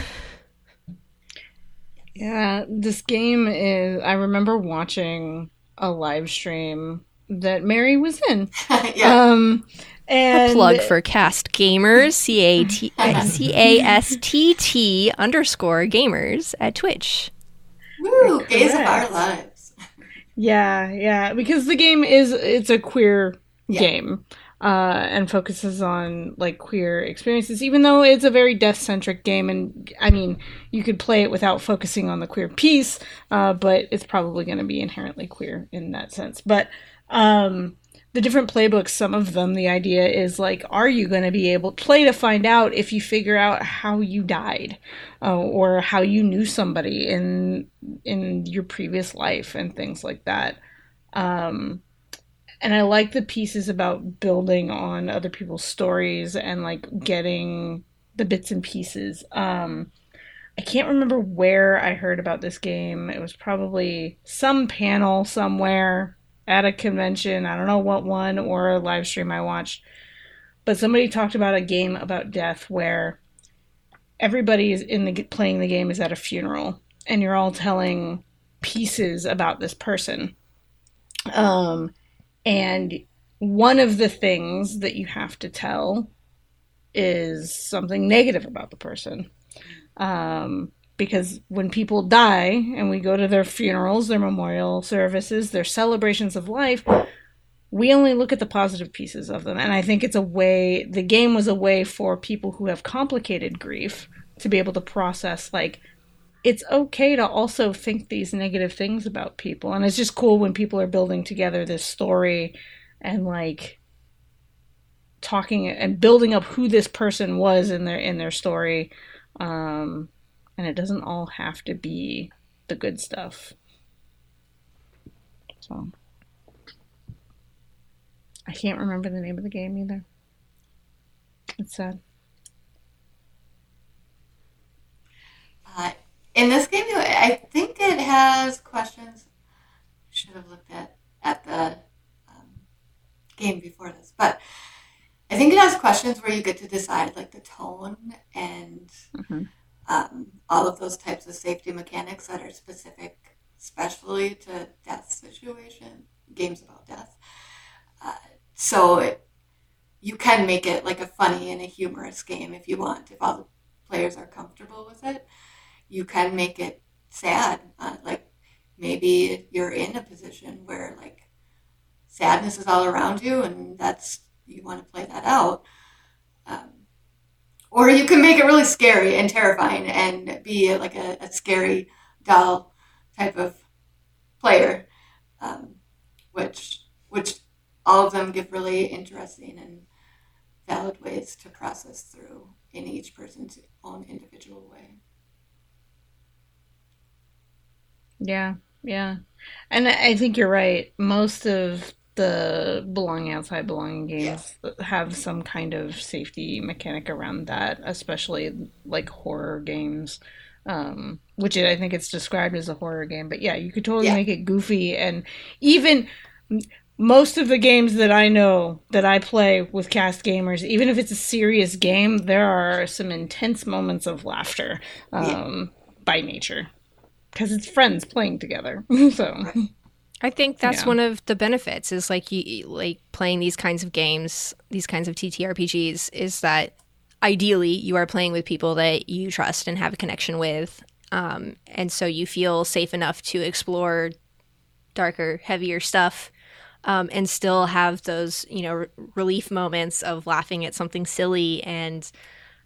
Yeah, this game is. I remember watching a live stream that Mary was in. yeah Um, and A plug for cast gamers, C A T C A S T T underscore gamers at Twitch. Woo, gaze of our Correct. lives Yeah, yeah, because the game is it's a queer Yeah. game. Uh, and focuses on like queer experiences, even though it's a very death centric game. And I mean, you could play it without focusing on the queer piece, uh, but it's probably going to be inherently queer in that sense. But um, the different playbooks, some of them, the idea is like, are you going to be able to play to find out if you figure out how you died, uh, or how you knew somebody in in your previous life and things like that. Um, and I like the pieces about building on other people's stories and like getting the bits and pieces. Um, I can't remember where I heard about this game. It was probably some panel somewhere at a convention. I don't know what one or a live stream I watched. But somebody talked about a game about death where everybody is in the playing the game is at a funeral and you're all telling pieces about this person. Um, and one of the things that you have to tell is something negative about the person. Um, because when people die and we go to their funerals, their memorial services, their celebrations of life, we only look at the positive pieces of them. And I think it's a way, the game was a way for people who have complicated grief to be able to process, like, it's okay to also think these negative things about people. And it's just cool when people are building together this story and, like, talking and building up who this person was in their in their story um and it doesn't all have to be the good stuff so i can't remember the name of the game either it's sad Uh, in this game, I think it has questions. I should have looked at at the um, game before this, but I think it has questions where you get to decide like the tone and Mhm. Um, all of those types of safety mechanics that are specific, especially to death situation games about death. Uh, so it, you can make it like a funny and a humorous game if you want, if all the players are comfortable with it you can make it sad. Uh, like maybe you're in a position where like sadness is all around you, and that's you want to play that out. Um, or you can make it really scary and terrifying and be like a, a scary doll type of player, um, which which all of them give really interesting and valid ways to process through in each person's own individual way. yeah yeah and i I think you're right most of the belonging outside belonging games have some kind of safety mechanic around that especially like horror games. Um which i think it's described as a horror game but yeah you could totally Yeah. make it goofy and even most of the games that i know that i play with cast gamers even if it's a serious game there are some intense moments of laughter um by nature. Because it's friends playing together so I think that's Yeah. one of the benefits is like you like playing these kinds of games, these kinds of TTRPGs is that ideally you are playing with people that you trust and have a connection with. Um, and so you feel safe enough to explore darker, heavier stuff um, and still have those, you know, r- relief moments of laughing at something silly and,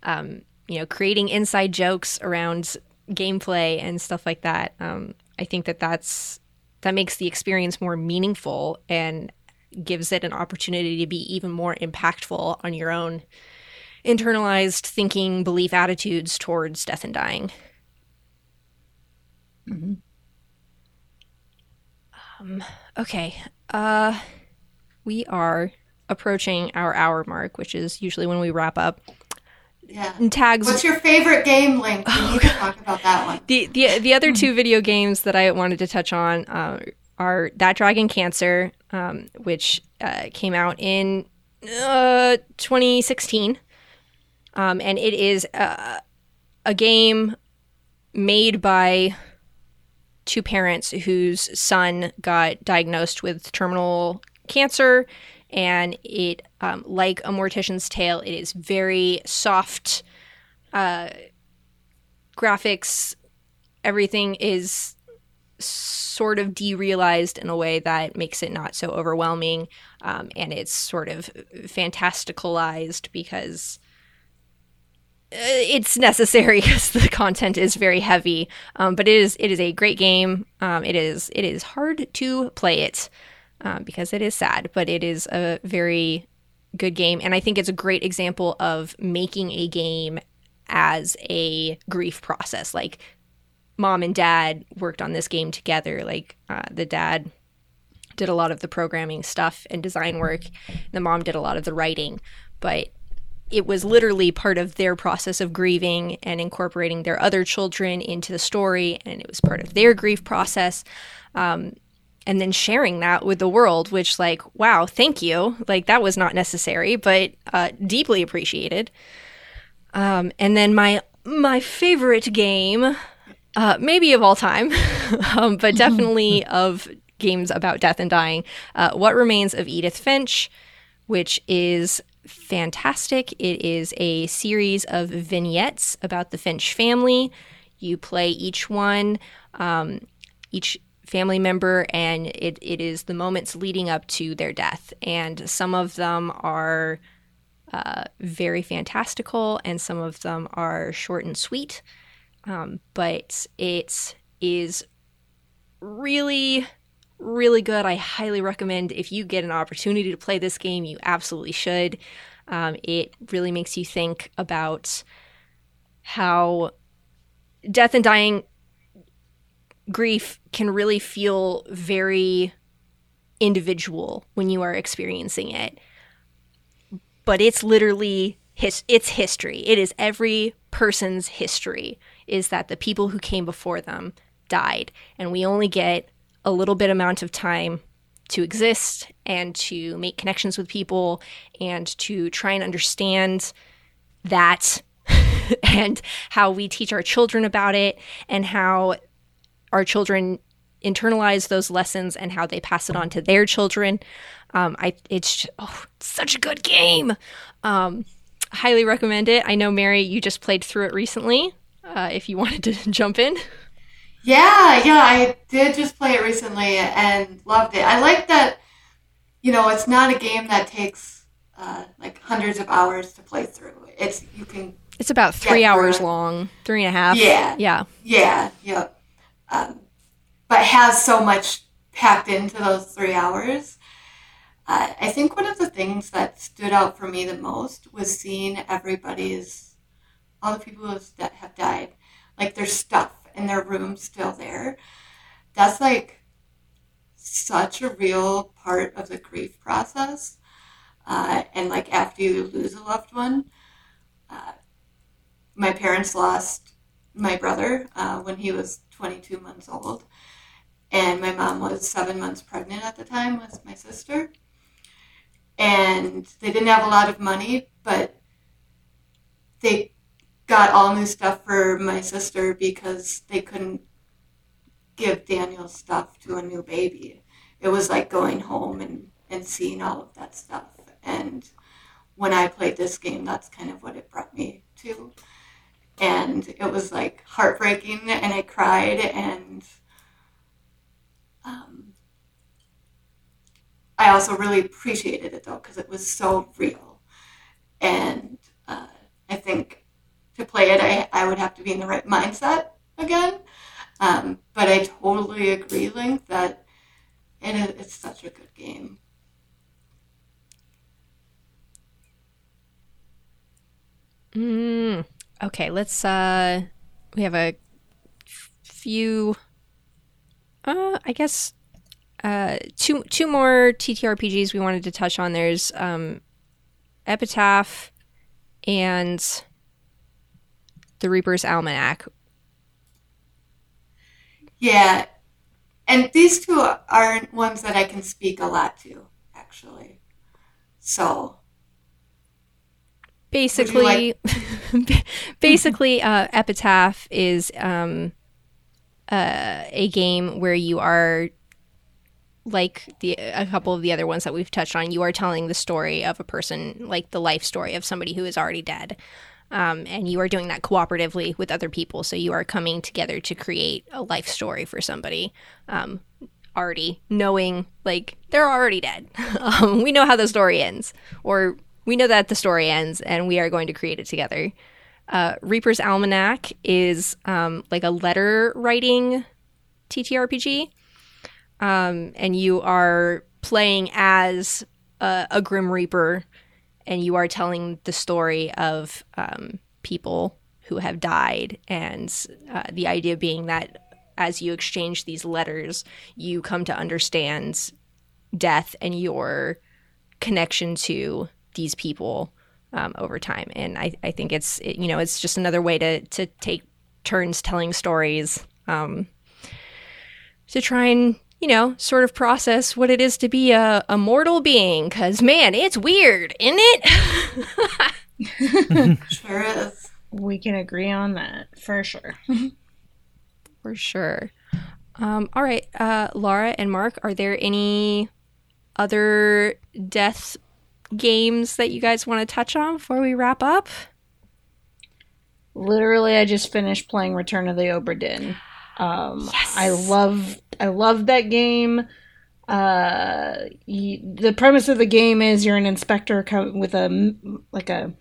um, you know, creating inside jokes around gameplay and stuff like that. Um, I think that that's that makes the experience more meaningful and gives it an opportunity to be even more impactful on your own internalized thinking, belief, attitudes towards death and dying. Mhm. Um, okay. Uh, we are approaching our hour mark, which is usually when we wrap up. Yeah. And tags. What's your favorite game, Link? We need to talk about that one. The the the other two video games that I wanted to touch on uh, are That Dragon Cancer, um, which uh, came out in uh, 2016, um, and it is uh, a game made by two parents whose son got diagnosed with terminal cancer and it um, like a mortician's tale it is very soft uh, graphics everything is sort of derealized in a way that makes it not so overwhelming. Um, and it's sort of fantasticalized because uh, it's necessary because the content is very heavy. Um, but it is it is a great game. Um, it is it is hard to play it um, because it is sad, but it is a very good game, and I think it's a great example of making a game as a grief process. Like mom and dad worked on this game together. Like uh, the dad did a lot of the programming stuff and design work. The mom did a lot of the writing, but it was literally part of their process of grieving and incorporating their other children into the story, and it was part of their grief process. Um, and then sharing that with the world, which, like, wow, thank you. Like, that was not necessary, but uh, deeply appreciated. Um, and then my my favorite game, uh, maybe of all time, um, but definitely of games about death and dying, uh, What Remains of Edith Finch, which is fantastic. It is a series of vignettes about the Finch family. You play each one, um, each family member, and it, it is the moments leading up to their death. And some of them are uh, very fantastical, and some of them are short and sweet. Um, but it is really, really good. I highly recommend if you get an opportunity to play this game, you absolutely should. Um, it really makes you think about how death and dying grief can really feel very individual when you are experiencing it but it's literally his it's history. It is every person's history is that the people who came before them died and we only get a little bit amount of time to exist and to make connections with people and to try and understand that and how we teach our children about it and how our children internalize those lessons and how they pass it on to their children. Um, I it's oh, such a good game. Um, highly recommend it. I know Mary, you just played through it recently. Uh, if you wanted to jump in. Yeah, yeah, I did just play it recently and loved it. I like that. You know, it's not a game that takes uh, like hundreds of hours to play through. It's you can. It's about three hours long, three and a half. Yeah, yeah, yeah, yeah. Um, but has so much packed into those three hours. Uh, I think one of the things that stood out for me the most was seeing everybody's, all the people that have died, like their stuff in their room still there. That's like such a real part of the grief process. Uh, and like after you lose a loved one, uh, my parents lost my brother uh, when he was 22 months old. And my mom was seven months pregnant at the time with my sister and they didn't have a lot of money, but they got all new stuff for my sister because they couldn't give Daniel stuff to a new baby. It was like going home and, and seeing all of that stuff. And when I played this game, that's kind of what it brought me to. And it was like heartbreaking, and I cried, and um, I also really appreciated it though because it was so real, and uh, I think to play it, I, I would have to be in the right mindset again. Um, but I totally agree, Link, that it, it's such a good game. Mm, okay, let's. uh We have a few. Uh, I guess uh, two two more TTRPGs we wanted to touch on. There's um, Epitaph and the Reaper's Almanac. Yeah, and these two aren't ones that I can speak a lot to, actually. So basically, like- basically, uh, Epitaph is um, uh, a game where you are like the a couple of the other ones that we've touched on, you are telling the story of a person, like the life story of somebody who is already dead. Um, and you are doing that cooperatively with other people. So you are coming together to create a life story for somebody. Um, already knowing like they're already dead. um, we know how the story ends, or we know that the story ends, and we are going to create it together. Uh, Reaper's Almanac is um, like a letter writing TTRPG, um, and you are playing as a, a Grim Reaper, and you are telling the story of um, people who have died, and uh, the idea being that as you exchange these letters, you come to understand death and your connection to these people um, over time. And I, I think it's it, you know it's just another way to to take turns telling stories um, to try and you know sort of process what it is to be a, a mortal being. Because man, it's weird, isn't it? Sure is. We can agree on that for sure. For sure. Um, all right, uh, Laura and Mark, are there any other death games that you guys want to touch on before we wrap up? Literally, I just finished playing Return of the Obra Dinn. Um, I love I love that game. Uh, y the premise of the game is you're an inspector with a like a.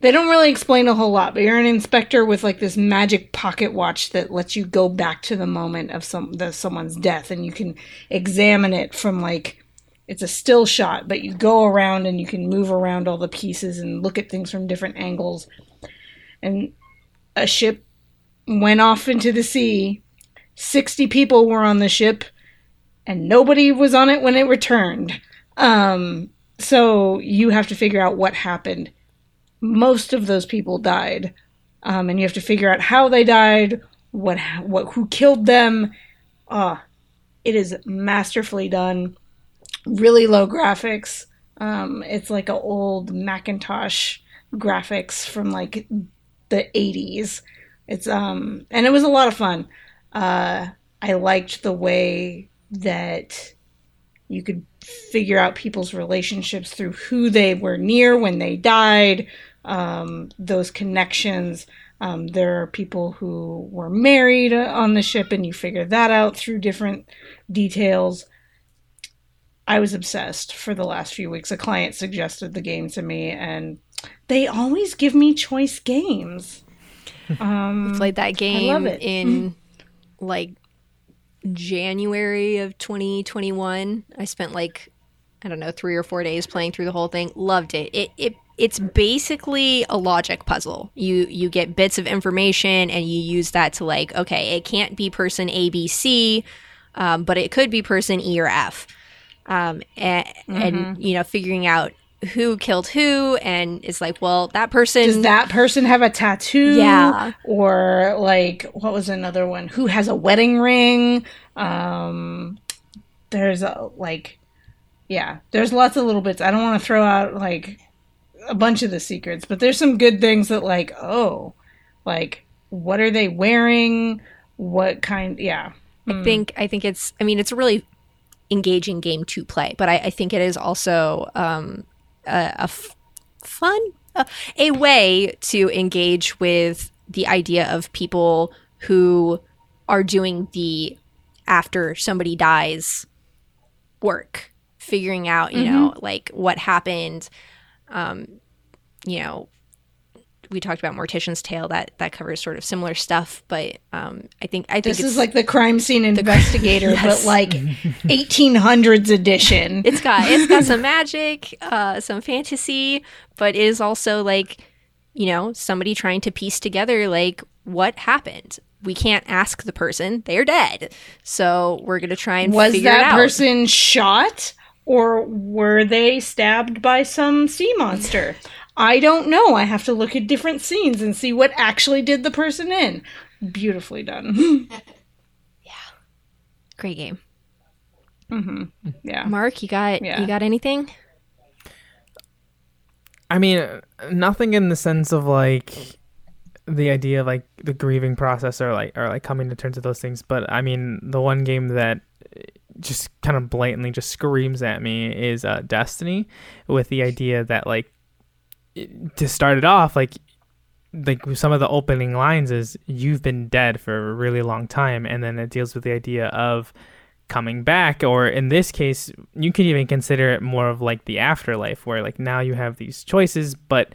They don't really explain a whole lot, but you're an inspector with like this magic pocket watch that lets you go back to the moment of some the someone's death, and you can examine it from like it's a still shot, but you go around and you can move around all the pieces and look at things from different angles. And a ship went off into the sea. 60 people were on the ship and nobody was on it when it returned. Um, so you have to figure out what happened. Most of those people died. Um, and you have to figure out how they died, what what who killed them. Ah, it is masterfully done. Really low graphics. Um, it's like an old Macintosh graphics from like the 80s. It's um and it was a lot of fun. Uh I liked the way that you could figure out people's relationships through who they were near when they died, um, those connections. Um, there are people who were married on the ship, and you figure that out through different details. I was obsessed for the last few weeks. A client suggested the game to me, and they always give me choice games. Um, Played that game love it. in like January of 2021. I spent like I don't know three or four days playing through the whole thing. Loved it. It it it's basically a logic puzzle. You you get bits of information and you use that to like okay, it can't be person A B C, um, but it could be person E or F. Um, and, and you know figuring out who killed who and it's like well that person does that person have a tattoo? Yeah. Or like what was another one? Who has a wedding ring? Um there's a like yeah, there's lots of little bits. I don't want to throw out like a bunch of the secrets, but there's some good things that like, oh, like what are they wearing? What kind yeah. I think I think it's I mean it's a really engaging game to play, but I, I think it is also um, a, a f- fun uh, a way to engage with the idea of people who are doing the after somebody dies work, figuring out you know like what happened. Um, you know, we talked about Mortician's Tale that that covers sort of similar stuff, but um, I think I think This it's, is like the crime scene investigator, Yes. but like 1800s edition. it's got it's got some magic, uh, some fantasy, but it is also like you know somebody trying to piece together like what happened. We can't ask the person; they're dead. So we're gonna try and was that person shot or were they stabbed by some sea monster i don't know i have to look at different scenes and see what actually did the person in beautifully done yeah. Great game, hmm yeah Mark. You got Yeah. you got anything? I mean, nothing in the sense of like the idea of like the grieving process or like or like coming to terms with those things. But I mean, the one game that just kind of blatantly just screams at me is uh, Destiny, with the idea that like to start it off, like like some of the opening lines is you've been dead for a really long time and then it deals with the idea of coming back or in this case you could even consider it more of like the afterlife where like now you have these choices but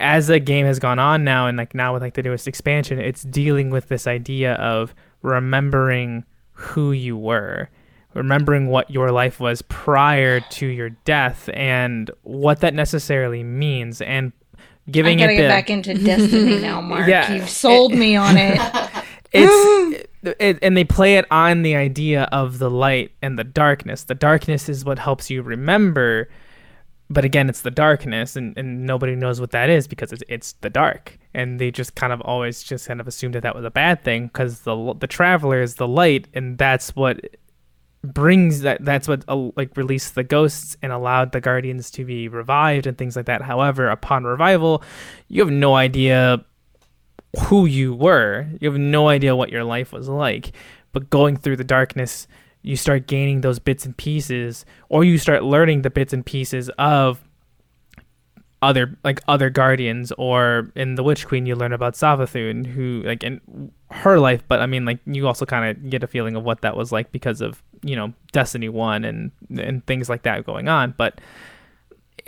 as the game has gone on now and like now with like the newest expansion it's dealing with this idea of remembering who you were remembering what your life was prior to your death and what that necessarily means and I giving gotta it get back into Destiny now, Mark. Yeah. You've sold me on it. it's it, and they play it on the idea of the light and the darkness the darkness is what helps you remember but again it's the darkness and, and nobody knows what that is because it's, it's the dark and they just kind of always just kind of assumed that that was a bad thing because the the traveler is the light and that's what brings that that's what like released the ghosts and allowed the guardians to be revived and things like that however upon revival you have no idea who you were. You have no idea what your life was like. But going through the darkness, you start gaining those bits and pieces, or you start learning the bits and pieces of other like other guardians or in the witch queen you learn about savathun who like in her life but i mean like you also kind of get a feeling of what that was like because of you know destiny 1 and and things like that going on but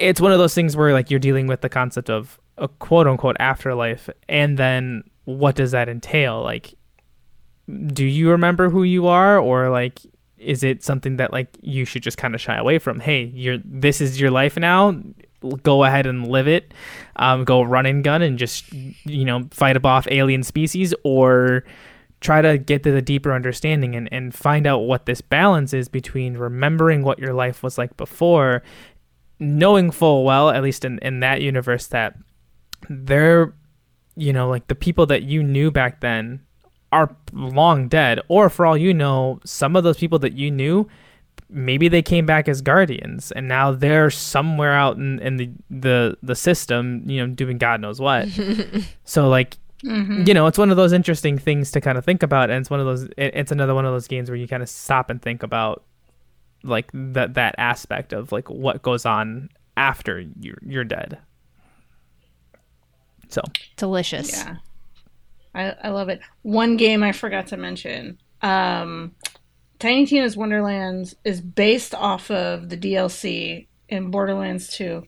it's one of those things where like you're dealing with the concept of a quote unquote afterlife and then what does that entail? Like do you remember who you are or like is it something that like you should just kind of shy away from? Hey you're this is your life now go ahead and live it um, go run and gun and just you know fight off alien species or try to get to the deeper understanding and, and find out what this balance is between remembering what your life was like before knowing full well at least in, in that universe that they're you know like the people that you knew back then are long dead. Or for all you know some of those people that you knew maybe they came back as guardians and now they're somewhere out in, in the, the the system you know doing god knows what so like you know it's one of those interesting things to kind of think about and it's one of those it, it's another one of those games where you kind of stop and think about like that that aspect of like what goes on after you're you're dead so Delicious. Yeah. I, I love it. One game I forgot to mention. Um, Tiny Tina's Wonderlands is based off of the DLC in Borderlands 2.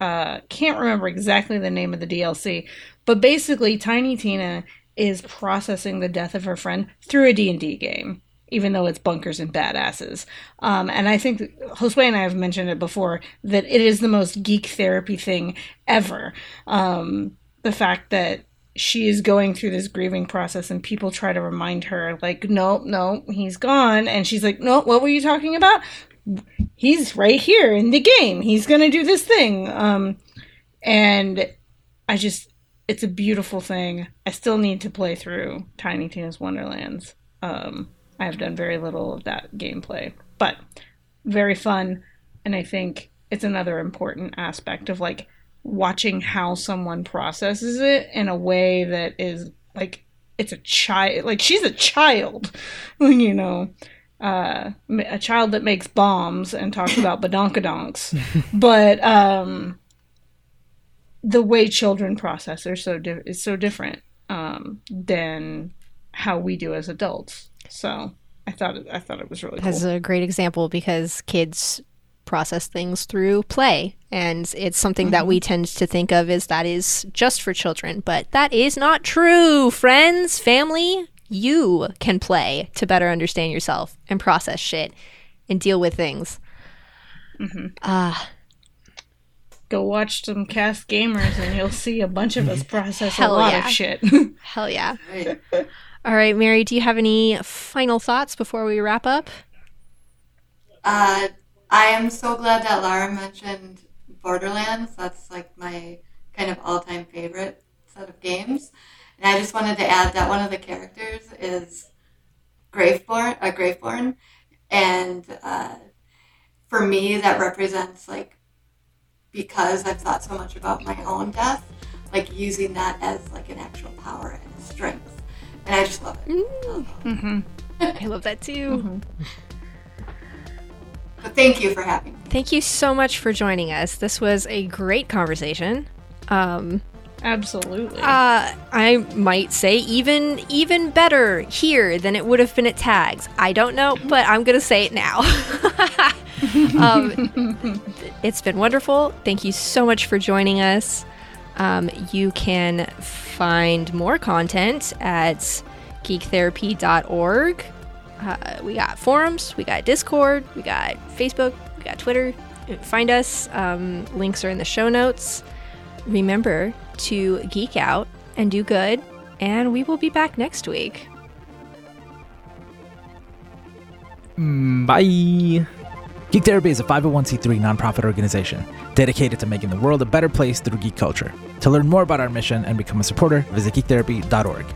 Uh, can't remember exactly the name of the DLC, but basically Tiny Tina is processing the death of her friend through a D&D game, even though it's bunkers and badasses. Um, and I think Josue and I have mentioned it before that it is the most geek therapy thing ever. Um, the fact that she is going through this grieving process and people try to remind her like no no he's gone. And she's like no what were you talking about? He's right here in the game. He's gonna do this thing. Um and i just it's a beautiful thing. I still need to play through tiny tina's wonderlands. Um i have done very little of that gameplay but very fun. And i think it's another important aspect of like watching how someone processes it in a way that is like it's a child like she's a child you know. Uh a child that makes bombs and talks about badonkadonks. But um the way children process are so di- is so different um than how we do as adults. So i thought it, i thought it was really cool. As a great example because kids process things through play. And it's something that we tend to think of as that is just for children. But that is not true friends family. You can play to better understand yourself and process shit and deal with things. Ah. Go watch some cast gamers and you'll see a bunch of us process Hell a lot yeah. of shit. Hell yeah. All right mary do you have any final thoughts before we wrap up? Uh, I am so glad that Lara mentioned Borderlands. That's like my kind of all-time favorite set of games. And I just wanted to add that one of the characters is Graveborn, a Graveborn, and uh, for me that represents like because I've thought so much about my own death, like using that as like an actual power and strength, and I just love it. Mm-hmm. i love that too mm-hmm. But thank you for having me. Thank you so much for joining us. This was a great conversation. Um, Absolutely. Uh, I might say even even better here than it would have been at tags. I don't know, but I'm gonna say it now. um, it's been wonderful. Thank you so much for joining us. Um, you can find more content at geektherapy.org. Uh, we got forums, we got Discord, we got Facebook, we got Twitter. Find us. Um, links are in the show notes. Remember to geek out and do good, and we will be back next week. Mm, bye. Geek Therapy is a 501c3 nonprofit organization dedicated to making the world a better place through geek culture. To learn more about our mission and become a supporter, visit geektherapy.org.